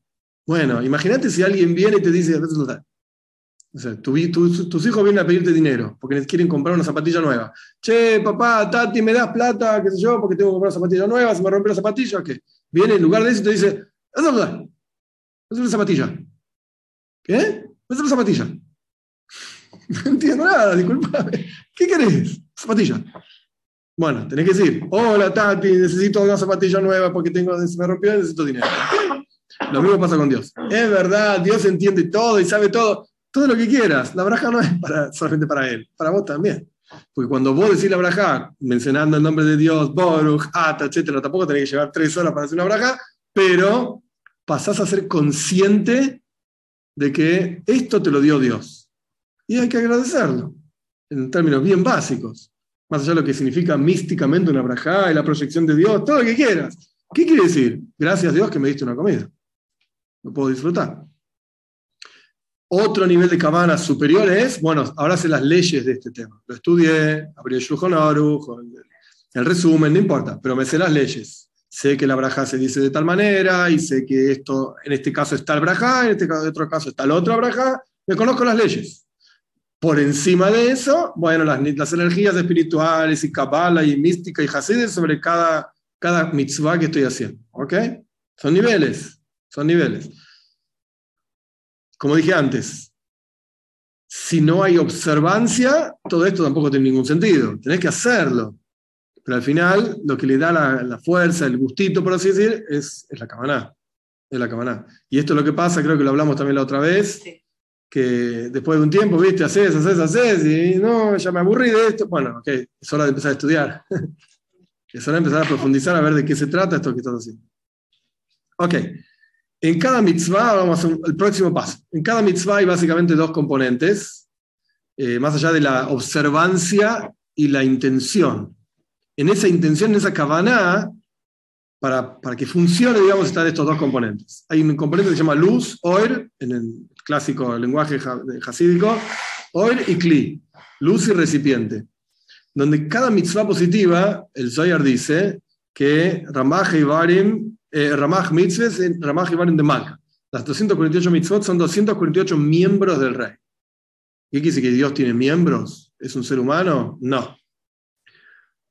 Bueno, imagínate si alguien viene y te dice, o sea, tus hijos vienen a pedirte dinero porque quieren comprar una zapatilla nueva. Che, papá, Tati, ¿me das plata? ¿Qué sé yo? Porque tengo que comprar una zapatilla nueva, se me rompió la zapatilla. ¿Qué? Viene en lugar de eso y te dice, es una zapatilla. ¿Qué? es la zapatilla. *laughs* No entiendo nada, disculpame. ¿Qué querés? Zapatilla. Bueno, tenés que decir, hola Tati, necesito una zapatilla nueva porque tengo, se me rompió y necesito dinero. Lo mismo pasa con Dios. Es verdad, Dios entiende todo y sabe todo, todo lo que quieras. La braja no es para, solamente para Él, para vos también. Porque cuando vos decís la braja, mencionando el nombre de Dios, Boruch, Ata, etc., tampoco tenés que llevar tres horas para hacer una braja, pero pasás a ser consciente de que esto te lo dio Dios. Y hay que agradecerlo, en términos bien básicos. Más allá de lo que significa místicamente una braja y la proyección de Dios, todo lo que quieras. ¿Qué quiere decir? Gracias a Dios que me diste una comida. Lo puedo disfrutar. Otro nivel de cabana superior es, bueno, ahora sé las leyes de este tema. Lo estudié, abrí el Shulchan el resumen, no importa, pero me sé las leyes. Sé que la braja se dice de tal manera y sé que esto, en este caso está el braja, en este otro caso está el otro braja. Me conozco las leyes. Por encima de eso, bueno, las, energías espirituales y cabala y mística y hasid sobre cada, cada mitzvah que estoy haciendo. ¿Ok? Son niveles, son niveles. Como dije antes, si no hay observancia, todo esto tampoco tiene ningún sentido. Tenés que hacerlo. Pero al final, lo que le da la, fuerza, el gustito, por así decir, es, la camaná. Es la camaná. Y esto es lo que pasa, creo que lo hablamos también la otra vez, que después de un tiempo, viste, haces, haces, haces, y no, ya me aburrí de esto. Bueno, ok, es hora de empezar a estudiar. *laughs* es hora de empezar a profundizar, a ver de qué se trata esto que estás haciendo. Ok. En cada mitzvah, vamos al próximo paso. En cada mitzvah hay básicamente dos componentes, eh, más allá de la observancia y la intención en esa intención, en esa cabana, para, para, que funcione, digamos, están estos dos componentes. Hay un componente que se llama luz, oir, en el clásico lenguaje hasídico, oir y kli, luz y recipiente. Donde cada mitzvah positiva, el Zoyar dice que Ramach y Barim, eh, Ramach mitzvahs, Ramach y Barim de Malka. Las 248 mitzvot son 248 miembros del rey. ¿Qué quiere decir que Dios tiene miembros? ¿Es un ser humano? No.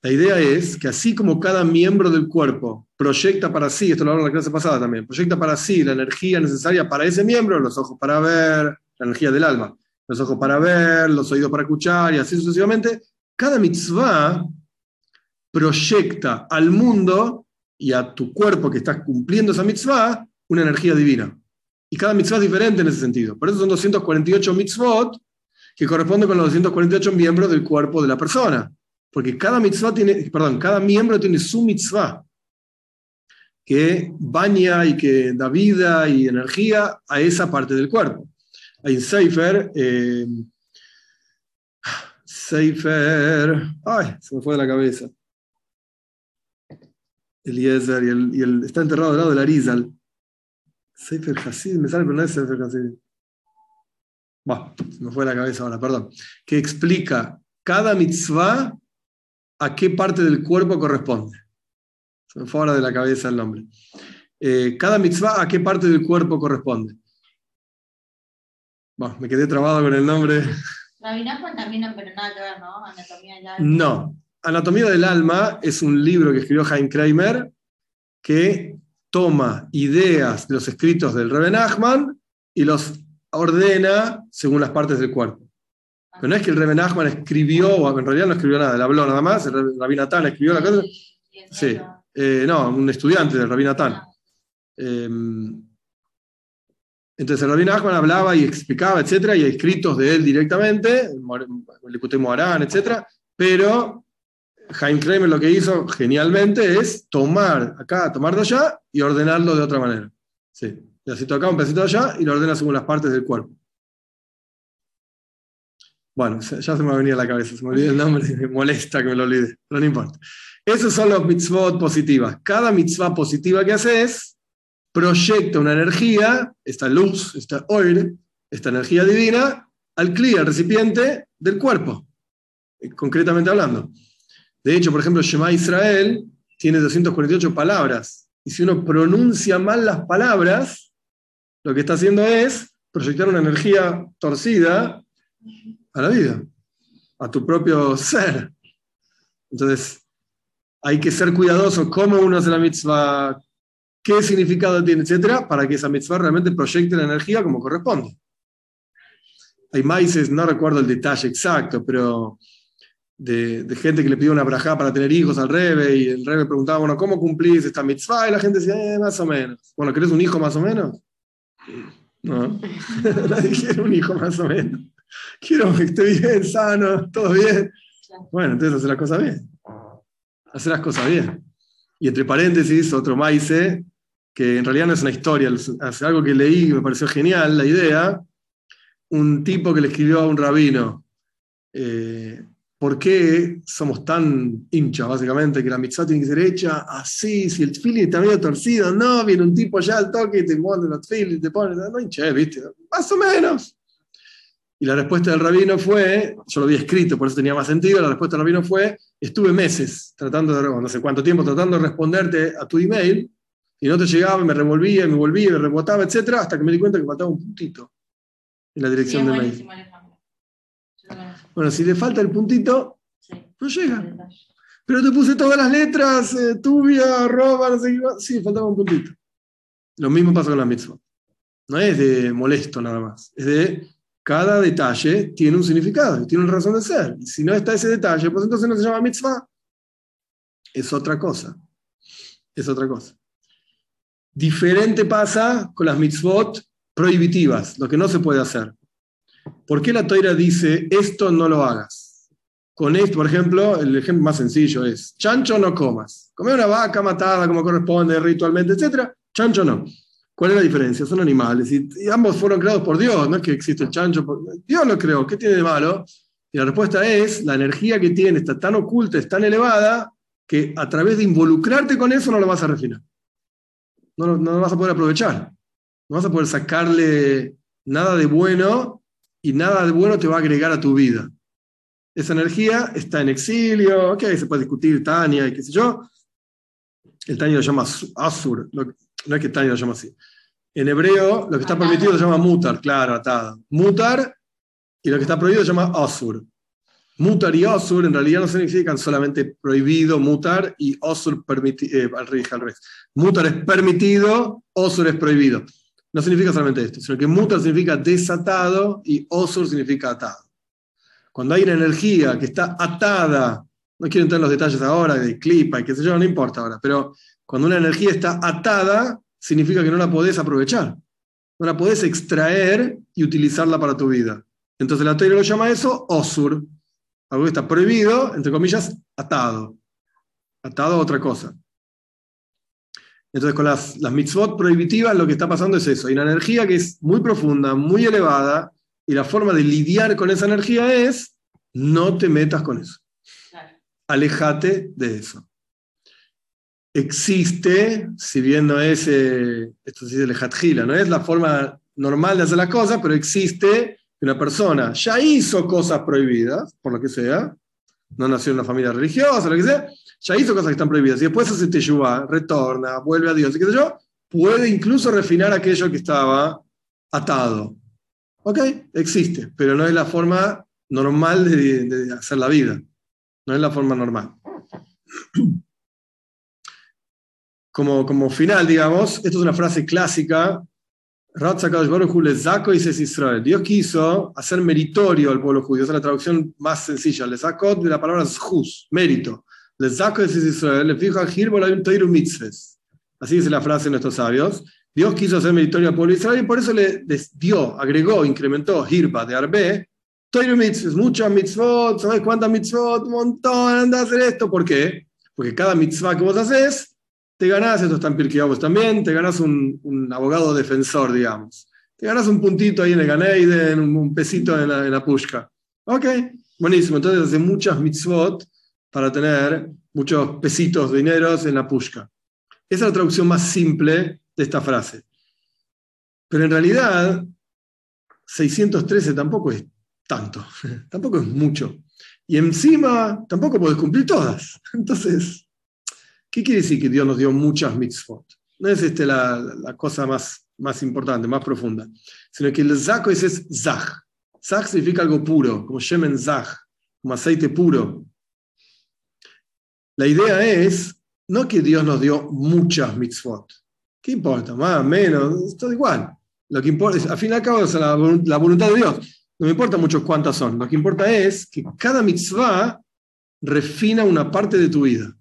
La idea es que así como cada miembro del cuerpo proyecta para sí, esto lo hablamos en la clase pasada también, proyecta para sí la energía necesaria para ese miembro, los ojos para ver, la energía del alma, los ojos para ver, los oídos para escuchar y así sucesivamente, cada mitzvah proyecta al mundo y a tu cuerpo que estás cumpliendo esa mitzvah una energía divina. Y cada mitzvah es diferente en ese sentido. Por eso son 248 mitzvot que corresponden con los 248 miembros del cuerpo de la persona. Porque cada mitzvah tiene, perdón, cada miembro tiene su mitzvah que baña y que da vida y energía a esa parte del cuerpo. Hay Seifer, eh, Seifer, ay, se me fue de la cabeza. Eliezer, y, y el, está enterrado al lado del Arizal. Seifer Hasid, me sale, pero no es Seifer Hasid. Se me fue de la cabeza ahora, perdón. Que explica cada mitzvah a qué parte del cuerpo corresponde. Se me fue ahora de la cabeza el nombre. Eh, cada mitzvah, ¿a qué parte del cuerpo corresponde? Bueno, me quedé trabado con el nombre. también, pero nada que ver, ¿no? Anatomía del alma. No. Anatomía del alma es un libro que escribió Hein Kramer que toma ideas de los escritos del Reben Nachman y los ordena según las partes del cuerpo. Pero no es que el Reben Nachman escribió, o en realidad no escribió nada, él habló nada más, el Rabbi Natán escribió la cosa. Sí, eh, no, un estudiante del Rabbi Natán. Em, entonces el Rabbi Nachman hablaba y explicaba, etcétera, y hay escritos de él directamente, el Ikuté Moharán, etcétera, pero Jaime Kramer lo que hizo genialmente es tomar acá, tomar de allá y ordenarlo de otra manera. Sí, pedacito acá, un pedacito allá y lo ordena según las partes del cuerpo. Bueno, ya se me venido a la cabeza, se me olvidó el nombre, *laughs* me molesta que me lo olvide, pero no importa. Esos son los mitzvot positivas. Cada mitzvah positiva que haces proyecta una energía, esta luz, esta oil, esta energía divina, al cli, al recipiente del cuerpo, eh, concretamente hablando. De hecho, por ejemplo, Shema Israel tiene 248 palabras, y si uno pronuncia mal las palabras, lo que está haciendo es proyectar una energía torcida a la vida, a tu propio ser. Entonces, hay que ser cuidadoso cómo uno hace la mitzvah, qué significado tiene, etcétera, para que esa mitzvah realmente proyecte la energía como corresponde. hay maíces, no recuerdo el detalle exacto, pero de, gente que le pidió una brajá para tener hijos al Rebe y el Rebe preguntaba, bueno, ¿cómo cumplís esta mitzvah? Y la gente decía, eh, más o menos. Bueno, ¿querés un hijo más o menos? No, *laughs* nadie quiere un hijo más o menos. Quiero que esté bien, sano, todo bien. Bueno, entonces hacer las cosas bien. Hacer las cosas bien. Y entre paréntesis, otro maize, que en realidad no es una historia, es algo que leí y me pareció genial la idea. Un tipo que le escribió a un rabino. Eh, ¿Por qué somos tan hinchas, básicamente, que la mitzvah tiene que ser hecha así? Si el fili está medio torcido, no, viene un tipo ya al toque y te pone los y te pone, no hinche, ¿viste? Más o menos. Y la respuesta del rabino fue, yo lo había escrito, por eso tenía más sentido, la respuesta del rabino fue, estuve meses tratando de, no sé cuánto tiempo, tratando de responderte a tu email, y no te llegaba, y me revolvía, y me volvía, y me rebotaba, etcétera, hasta que me di cuenta que faltaba un puntito en la dirección de mail. Bueno, si le falta el puntito, no llega. Pero te puse todas las letras, eh, tubia, arroba, no sé qué. Sí, faltaba un puntito. Lo mismo pasa con la mitzvah. No es de molesto nada más. Es de cada detalle tiene un significado, tiene una razón de ser. Si no está ese detalle, pues entonces no se llama mitzvah. Es otra cosa. Es otra cosa. Diferente pasa con las mitzvot prohibitivas, lo que no se puede hacer. ¿Por qué la toira dice esto no lo hagas? Con esto, por ejemplo, el ejemplo más sencillo es, chancho no comas. Comer una vaca matada como corresponde ritualmente, etc. Chancho no. ¿Cuál es la diferencia? Son animales y, ambos fueron creados por Dios, no es que existe el chancho. Dios lo creó, ¿qué tiene de malo? Y la respuesta es, la energía que tiene está tan oculta, es tan elevada, que a través de involucrarte con eso no lo vas a refinar. No, no vas a poder aprovechar. No vas a poder sacarle nada de bueno y nada de bueno te va a agregar a tu vida. Esa energía está en exilio, ok, se puede discutir Tania y qué sé yo. El Tania lo llama Asur, no es que Tania lo llama así. En hebreo, lo que está permitido se llama mutar, claro, atado. Mutar, y lo que está prohibido se llama Asur. Mutar y Asur en realidad no significan solamente prohibido, mutar, y Asur permitido, eh, al revés. Mutar es permitido, Asur es prohibido no significa solamente esto, sino que mutar significa desatado y osur significa atado. Cuando hay una energía que está atada, no quiero entrar en los detalles ahora de clipa y qué sé yo, no importa ahora, pero cuando una energía está atada, significa que no la podés aprovechar, no la podés extraer y utilizarla para tu vida. Entonces la teoría lo llama eso osur, algo que está prohibido, entre comillas, atado, atado a otra cosa. Entonces, con las, las mitzvot prohibitivas, lo que está pasando es eso. Hay una energía que es muy profunda, muy elevada, y la forma de lidiar con esa energía es no te metas con eso. Alejate de eso. Existe, si bien no es, eh, esto sí es no es la forma normal de hacer las cosas, pero existe que una persona ya hizo cosas prohibidas, por lo que sea, no nació en una familia religiosa, lo que sea, ya hizo cosas que están prohibidas y después hace teyubá, retorna, vuelve a Dios y qué sé yo, puede incluso refinar aquello que estaba atado. ¿Ok? Existe, pero no es la forma normal de, hacer la vida. No es la forma normal. *clears throat* Como, como final, digamos, esto es una frase clásica. Dios quiso hacer meritorio al pueblo judío. Esa es la traducción más sencilla. Le sacó de la palabra zhus, mérito. Así dice la frase de nuestros sabios. Dios quiso hacer meritorio al pueblo de Israel y por eso le dio, agregó, incrementó Hirba de Arbe, Toiru mitzvahs, muchas mitzvot, ¿sabes cuántas mitzvot? Un montón, anda a hacer esto. ¿Por qué? Porque cada mitzvah que vos haces, te ganás, en Pirkei también, te ganás un, un, abogado defensor, digamos. Te ganás un puntito ahí en el Ganeiden, un, un pesito en la, en la pushka. Ok, buenísimo. Entonces hace muchas mitzvot para tener muchos pesitos, dineros en la pushka. Esa es la traducción más simple de esta frase. Pero en realidad, 613 tampoco es tanto, *laughs* tampoco es mucho. Y encima tampoco puedes cumplir todas. *laughs* Entonces, ¿qué quiere decir que Dios nos dio muchas mitzvot? No es este la, cosa más, más importante, más profunda, sino que el zako es, es zach. Zach significa algo puro, como shemen zach, como aceite puro. La idea es no que Dios nos dio muchas mitzvot. ¿Qué importa? Más, menos, es todo igual. Lo que importa es, al fin y al cabo, es la, voluntad de Dios. no me importa mucho cuántas son. Lo que importa es que cada mitzvah refina una parte de tu vida.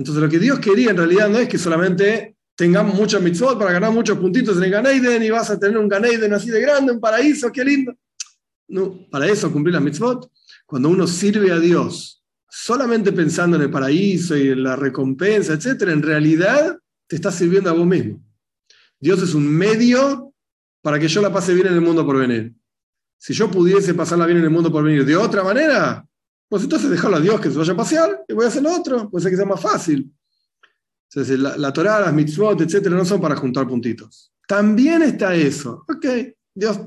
Entonces, lo que Dios quería en realidad no es que solamente tengamos muchos mitzvot para ganar muchos puntitos en el Ganeiden y vas a tener un Ganeiden así de grande, un paraíso, qué lindo. No, para eso cumplir las mitzvot. Cuando uno sirve a Dios solamente pensando en el paraíso y en la recompensa, etc., en realidad te estás sirviendo a vos mismo. Dios es un medio para que yo la pase bien en el mundo por venir. Si yo pudiese pasarla bien en el mundo por venir de otra manera, pues entonces dejarlo a Dios que se vaya a pasear y voy a hacer otro, puede ser que sea más fácil. Entonces, la, la Torah, las mitzvot, etcétera, no son para juntar puntitos. También está eso. Ok, Dios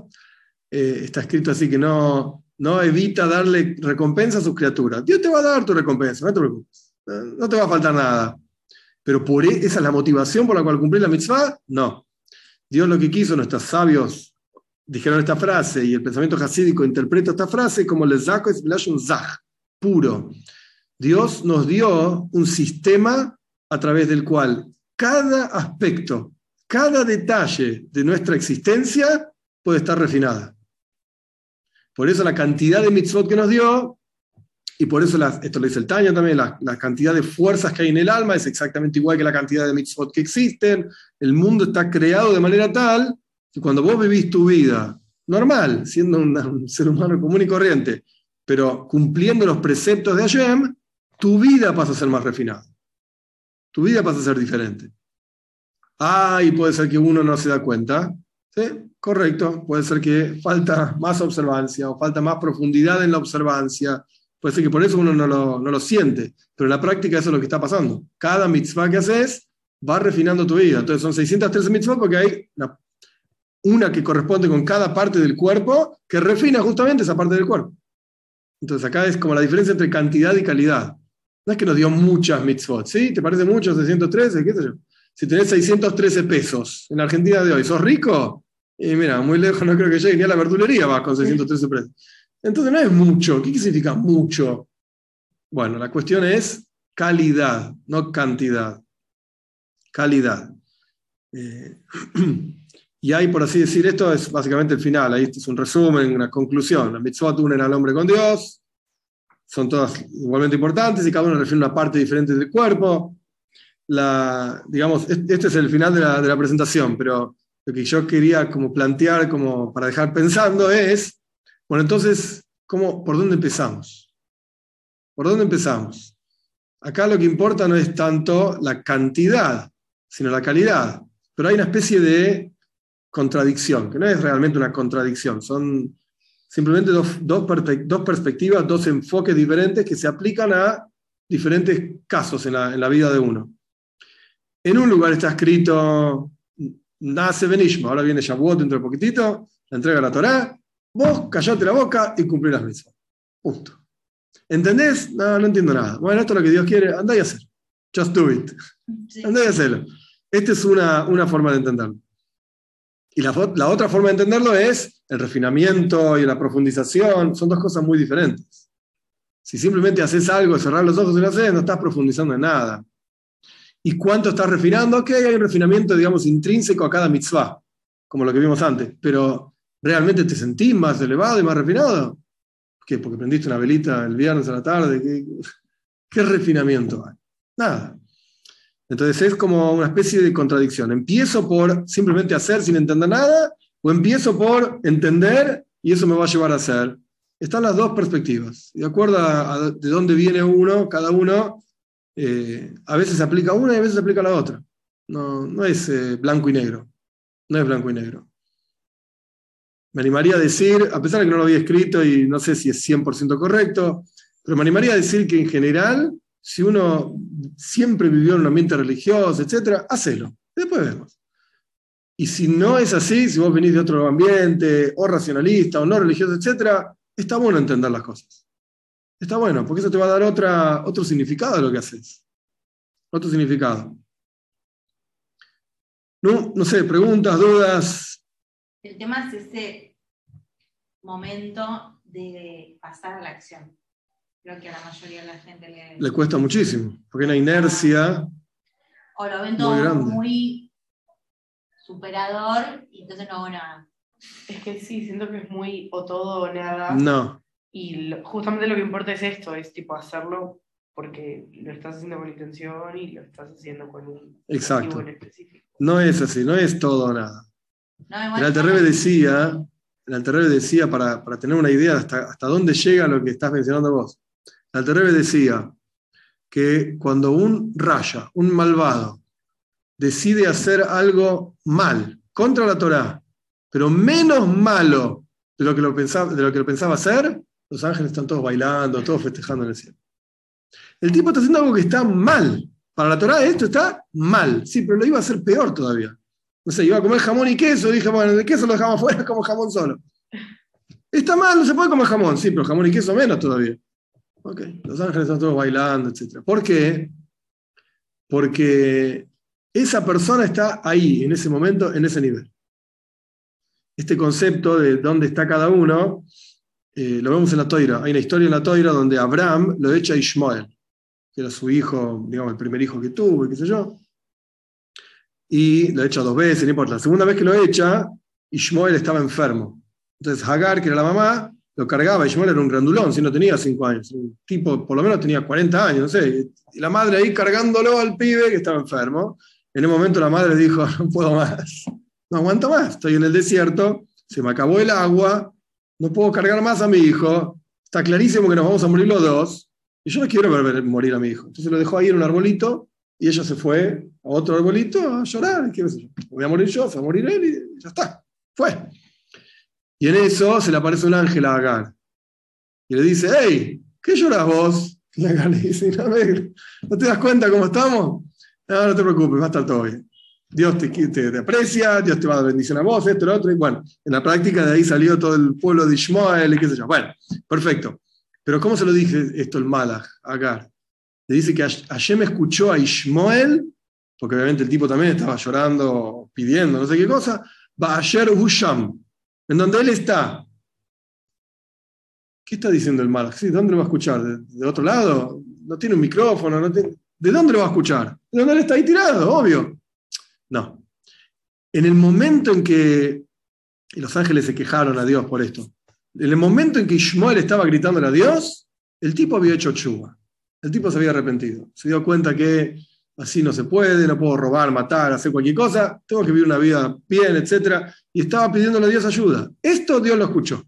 eh, está escrito así que no, no evita darle recompensa a sus criaturas. Dios te va a dar tu recompensa, no te preocupes. No te va a faltar nada. Pero por e, esa es la motivación por la cual cumplir la mitzvah, no. Dios lo que quiso, nuestros sabios dijeron esta frase y el pensamiento hasídico interpreta esta frase como el zach es un zach, puro. Dios nos dio un sistema a través del cual cada aspecto, cada detalle de nuestra existencia puede estar refinada. Por eso la cantidad de mitzvot que nos dio, y por eso esto lo dice el Taño también, la, cantidad de fuerzas que hay en el alma es exactamente igual que la cantidad de mitzvot que existen. El mundo está creado de manera tal que cuando vos vivís tu vida normal, siendo un ser humano común y corriente, pero cumpliendo los preceptos de Hashem, tu vida pasa a ser más refinada tu vida pasa a ser diferente. Ah, y puede ser que uno no se da cuenta. ¿Sí? Correcto. Puede ser que falta más observancia o falta más profundidad en la observancia. Puede ser que por eso uno no lo, no lo siente. Pero en la práctica eso es lo que está pasando. Cada mitzvah que haces va refinando tu vida. Entonces son 613 mitzvah porque hay una que corresponde con cada parte del cuerpo que refina justamente esa parte del cuerpo. Entonces acá es como la diferencia entre cantidad y calidad. No es que nos dio muchas mitzvot, ¿sí? ¿Te parece mucho? 613, qué sé yo. Si tenés 613 pesos en la Argentina de hoy, ¿sos rico? Y mira, muy lejos no creo que llegue ni a la verdulería vas con 613 pesos. Entonces no es mucho. ¿Qué significa mucho? Bueno, la cuestión es calidad, no cantidad. Calidad. Eh, *clears throat* y hay, por así decir, esto es básicamente el final. Ahí es un resumen, una conclusión. La mitzvot unen al hombre con Dios, son todas igualmente importantes y cada una refiere a una parte diferente del cuerpo. La, digamos, este es el final de la, de la, presentación, pero lo que yo quería como plantear, como para dejar pensando es, bueno, entonces, ¿cómo, ¿por dónde empezamos? ¿Por dónde empezamos? Acá lo que importa no es tanto la cantidad, sino la calidad. Pero hay una especie de contradicción, que no es realmente una contradicción, son simplemente dos, dos, perspectivas, dos enfoques diferentes que se aplican a diferentes casos en la, en la vida de uno. En un lugar está escrito, nace Benishma, ahora viene Shavuot dentro de poquitito, la entrega de la Torá, vos callate la boca y cumplí las misas. Punto. ¿Entendés? No, no entiendo nada. Bueno, esto es lo que Dios quiere, andá y hacer. Just do it. Andá y hacerlo. Esta es una, una forma de entenderlo. Y la, otra forma de entenderlo es el refinamiento y la profundización. Son dos cosas muy diferentes. Si simplemente haces algo, cerrar los ojos y lo haces, no estás profundizando en nada. ¿Y cuánto estás refinando? Ok, hay un refinamiento, digamos, intrínseco a cada mitzvah, como lo que vimos antes. Pero, ¿realmente te sentís más elevado y más refinado? ¿Porque prendiste una velita el viernes a la tarde? ¿Qué, qué refinamiento hay? Nada. Entonces es como una especie de contradicción. Empiezo por simplemente hacer sin entender nada o empiezo por entender y eso me va a llevar a hacer. Están las dos perspectivas. De acuerdo a, de dónde viene uno, cada uno, eh, a veces aplica una y a veces aplica la otra. No, no es eh, blanco y negro. No es blanco y negro. Me animaría a decir, a pesar de que no lo había escrito y no sé si es 100% correcto, pero me animaría a decir que en general si uno siempre vivió en un ambiente religioso, etcétera, hacelo. Después vemos. Y si no es así, si vos venís de otro ambiente, o racionalista, o no religioso, etcétera, está bueno entender las cosas. Está bueno, porque eso te va a dar otro significado de lo que haces. Otro significado. No, no sé, preguntas, dudas. El tema es ese momento de pasar a la acción creo que a la mayoría de la gente le, le cuesta muchísimo, porque hay una inercia. O lo ven todo muy, superador y entonces no hago nada. Es que sí, siento que es muy o todo o nada. No, Y lo- justamente lo que importa es esto, es tipo hacerlo porque lo estás haciendo con intención y lo estás haciendo con un Exacto. objetivo en específico. no es así, no es todo o nada. No, El Alterrebe decía, el Alterrebe decía, para, para tener una idea de hasta, hasta dónde llega lo que estás mencionando vos, el Alterrebe decía que cuando un raya, un malvado, decide hacer algo mal contra la Torá, pero menos malo de lo que lo pensaba, de lo que lo pensaba hacer, los ángeles están todos bailando, todos festejando en el cielo. El tipo está haciendo algo que está mal. Para la Torá esto está mal. Sí, pero lo iba a hacer peor todavía. No sé, iba a comer jamón y queso, dije, bueno, el queso lo dejamos *laughs* fuera, como jamón solo. Está mal, no se puede comer jamón, sí, pero jamón y queso menos todavía. Los ángeles están todos bailando, etc. ¿Por qué? Porque esa persona está ahí, en ese momento, en ese nivel. Este concepto de dónde está cada uno, eh, lo vemos en la Toira. Hay una historia en la Toira donde Abraham lo echa a Ishmael, que era su hijo, digamos, el primer hijo que tuvo, qué sé yo. Y lo echa dos veces, no importa. La segunda vez que lo echa, Ishmael estaba enfermo. Entonces Hagar, que era la mamá, lo cargaba. Ishmael era un grandulón, si no tenía cinco años. Un tipo, por lo menos tenía 40 años, no sé. Y la madre ahí cargándolo al pibe que estaba enfermo. En un momento la madre dijo, no puedo más, no aguanto más, estoy en el desierto, se me acabó el agua, no puedo cargar más a mi hijo, está clarísimo que nos vamos a morir los dos, y yo no quiero ver, morir a mi hijo. Entonces lo dejó ahí en un arbolito, y ella se fue a otro arbolito a llorar. Voy a morir yo, se va a morir él, y ya está, fue. Y en eso se le aparece un ángel a Agar, y le dice, hey, ¿qué lloras vos? Y Agar le dice, no, me- ¿no te das cuenta cómo estamos? No, no te preocupes, va a estar todo bien. Dios te, aprecia, Dios te va a dar bendición a vos, esto, lo otro. Y bueno, en la práctica de ahí salió todo el pueblo de Ishmael y qué sé yo. Bueno, perfecto. Pero ¿cómo se lo dije esto el Malach, Agar? Le dice que Hash- Hashem escuchó a Ishmael, porque obviamente el tipo también estaba llorando, pidiendo, no sé qué cosa, Ba'asher Husham, en donde él está. ¿Qué está diciendo el Malach? Sí, ¿Dónde lo va a escuchar? ¿De, otro lado? No tiene un micrófono, no tiene... ¿De dónde lo va a escuchar? De donde él está ahí tirado, obvio. No. En el momento en que, y los ángeles se quejaron a Dios por esto, en el momento en que Ishmael estaba gritándole a Dios, el tipo había hecho chuva. El tipo se había arrepentido. Se dio cuenta que así no se puede, no puedo robar, matar, hacer cualquier cosa, tengo que vivir una vida bien, etc. Y estaba pidiéndole a Dios ayuda. Esto Dios lo escuchó.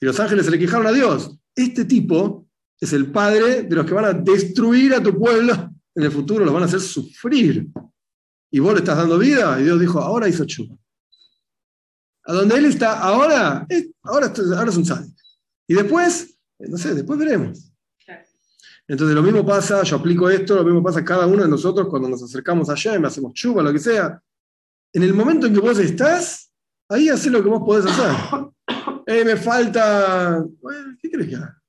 Y los ángeles se le quejaron a Dios. Este tipo es el padre de los que van a destruir a tu pueblo en el futuro, los van a hacer sufrir. Y vos le estás dando vida, y Dios dijo, ahora hizo chuva. A donde él está ahora, ahora, ahora es un sádico. Y después, no sé, después veremos. Entonces lo mismo pasa, yo aplico esto, lo mismo pasa a cada uno de nosotros cuando nos acercamos allá y me hacemos chuva, lo que sea. En el momento en que vos estás, ahí haces lo que vos podés hacer. *coughs* Eh, me falta, bueno, ¿qué crees que haga?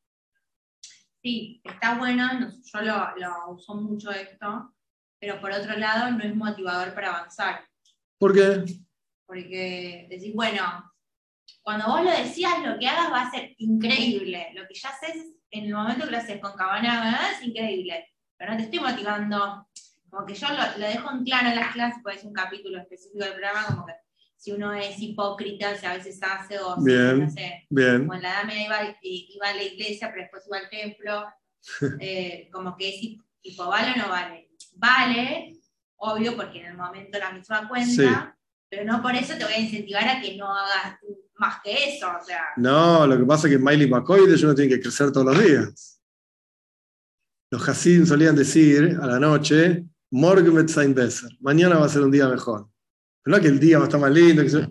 Sí, está bueno, no- yo lo, lo uso mucho esto, pero por otro lado no es motivador para avanzar, ¿Por qué? porque decís, bueno, cuando vos lo decías, lo que hagas va a ser increíble, lo que ya haces en el momento que lo haces con cabana es increíble, pero no te estoy motivando, como que yo lo, lo dejo en claro en las clases, porque es un capítulo específico del programa, como que si uno es hipócrita, si a veces hace o si, Bien. no sé, Bien. como en la edad media iba, iba a la iglesia, pero después iba al templo, *laughs* eh, como que es tipo, ¿vale o no vale? Vale, obvio, porque en el momento la misma cuenta, pero no por eso te voy a incentivar a que no hagas más que eso, o sea, No, lo que pasa es que Miley McCoy ellos no tienen que crecer todos los días. Los Hasidim solían decir a la noche, Morgen sein besser. Mañana va a ser un día mejor. Pero no que el día va a estar más lindo. que se-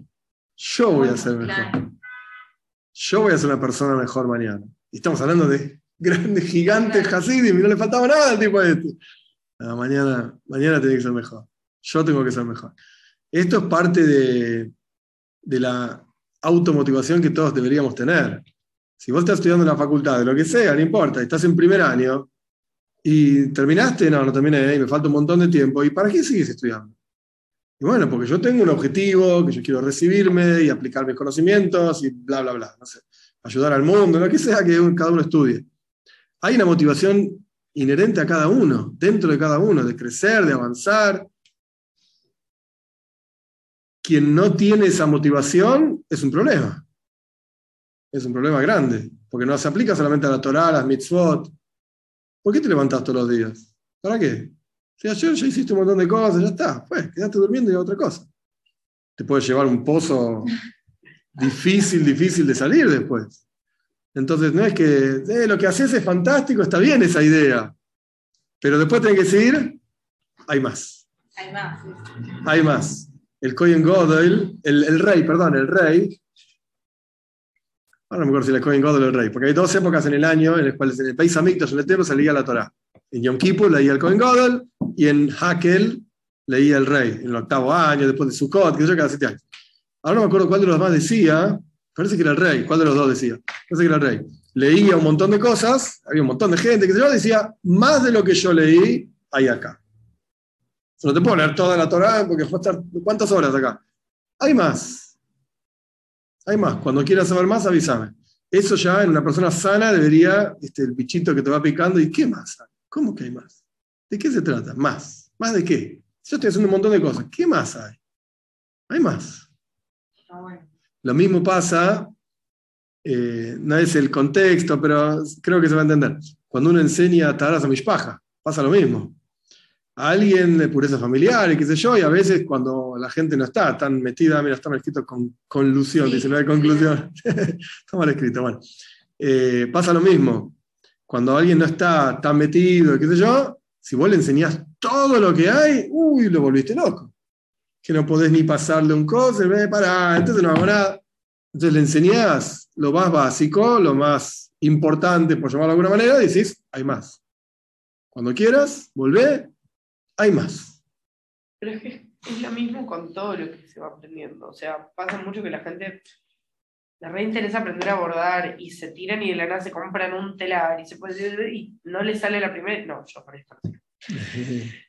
Yo voy a ser mejor. Yo voy a ser una persona mejor mañana. Y estamos hablando de grandes, gigantes Hasidim y no le faltaba nada al tipo este. No, mañana, mañana tiene que ser mejor. Yo tengo que ser mejor. Esto es parte de, de la automotivación que todos deberíamos tener. Si vos estás estudiando en la facultad, de lo que sea, no importa, estás en primer año y terminaste, no, no terminé, y me falta un montón de tiempo, ¿y para qué sigues estudiando? Y bueno, porque yo tengo un objetivo, que yo quiero recibirme y aplicar mis conocimientos y bla, bla, bla, ayudar al mundo, lo que sea que cada uno estudie. Hay una motivación inherente a cada uno, dentro de cada uno, de crecer, de avanzar. Quien no tiene esa motivación es un problema. Es un problema grande, porque no se aplica solamente a la Torah, a las mitzvot. ¿Por qué te levantas todos los días? ¿Para qué? Si ayer ya hiciste un montón de cosas, ya está, pues, quedaste durmiendo y otra cosa. Te puede llevar un pozo *laughs* difícil, difícil de salir después. Entonces, no es que eh, lo que haces es fantástico, está bien esa idea, pero después tenés que decir, hay más. Hay más. Hay más. El Cohen Godel, el, el, rey, perdón, el rey. Ahora no me acuerdo si el Cohen Godel o el rey, porque hay dos épocas en el año en las cuales en el país Amictos, en el templo, se leía la Torah. En Yom Kippur leía el Cohen Godel y en Hakel leía el rey, en el octavo año, después de Sukkot, que yo cada siete años. Ahora no me acuerdo cuál de los demás decía, parece que era el rey, cuál de los dos decía, parece que era el rey. Leía un montón de cosas, había un montón de gente que yo decía, más de lo que yo leí hay acá. No te puedo leer toda la Torah porque va a estar, ¿cuántas horas acá? Hay más. Hay más. Cuando quieras saber más, avísame. Eso ya en una persona sana debería, este, el bichito que te va picando, ¿y qué más? ¿Cómo que hay más? ¿De qué se trata? Más. ¿Más de qué? Yo estoy haciendo un montón de cosas. ¿Qué más hay? Hay más. Lo mismo pasa, eh, no es el contexto, pero creo que se va a entender. Cuando uno enseña taras a paja, pasa lo mismo. A alguien de pureza familiar y qué sé yo, y a veces cuando la gente no está tan metida, mira, está mal escrito con conclusión, dice, no hay conclusión. está mal escrito, bueno. Eh, pasa lo mismo. Cuando alguien no está tan metido, qué sé yo, si vos le enseñás todo lo que hay, uy, lo volviste loco que no podés ni pasarle un coso, ve, para, entonces no hago nada. Entonces le enseñás lo más básico, lo más importante, por llamarlo de alguna manera, y decís, hay más. Cuando quieras, volvé, hay más. Pero es que es lo mismo con todo lo que se va aprendiendo. O sea, pasa mucho que la gente le reinteresa aprender a bordar y se tiran y de la nada se compran un telar y se puede y no le sale la primera. No, yo para esto *laughs*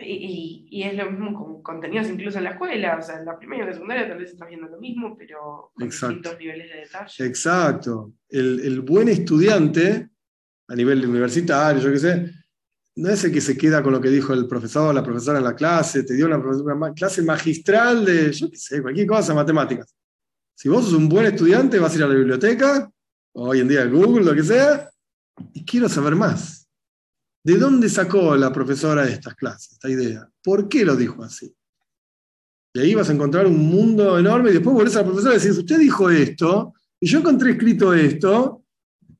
Y, y, es lo mismo con contenidos incluso en la escuela, o sea, en la primera y en la secundaria tal vez estás viendo lo mismo, pero con distintos niveles de detalle. Exacto. El, el, buen estudiante, a nivel universitario, yo qué sé, no es el que se queda con lo que dijo el profesor, la profesora en la clase, te dio una, clase magistral de, yo qué sé, cualquier cosa, matemáticas. Si vos sos un buen estudiante, vas a ir a la biblioteca, hoy en día Google, lo que sea, y quiero saber más ¿De dónde sacó la profesora estas clases, esta idea? ¿Por qué lo dijo así? Y ahí vas a encontrar un mundo enorme y después volvés a la profesora y decís, usted dijo esto, y yo encontré escrito esto,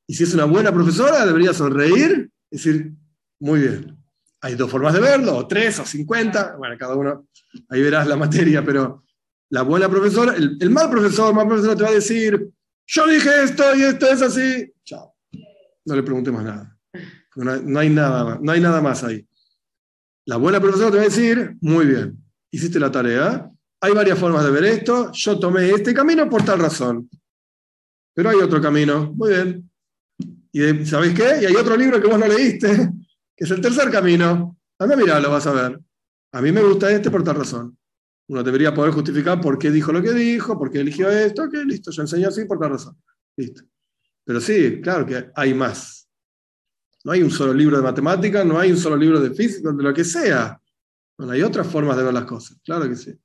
y si es una buena profesora, debería sonreír decir, muy bien. Hay dos formas de verlo, o tres, o cincuenta, bueno, cada uno, ahí verás la materia, pero la buena profesora, el, el mal profesor, mal profesor te va a decir, yo dije esto y esto es así, chao. No le pregunté más nada. No hay, nada más, no hay nada más ahí. La buena profesora te va a decir, muy bien, hiciste la tarea, hay varias formas de ver esto, yo tomé este camino por tal razón, pero hay otro camino, muy bien. ¿Y sabéis qué? Y hay otro libro que vos no leíste, que es el tercer camino. Anda, lo vas a ver. A mí me gusta este por tal razón. Uno debería poder justificar por qué dijo lo que dijo, por qué eligió esto, que listo, yo enseño así por tal razón. Listo. Pero sí, claro que hay más. No hay un solo libro de matemáticas, no hay un solo libro de física, de lo que sea. Bueno, hay otras formas de ver las cosas, claro que sí.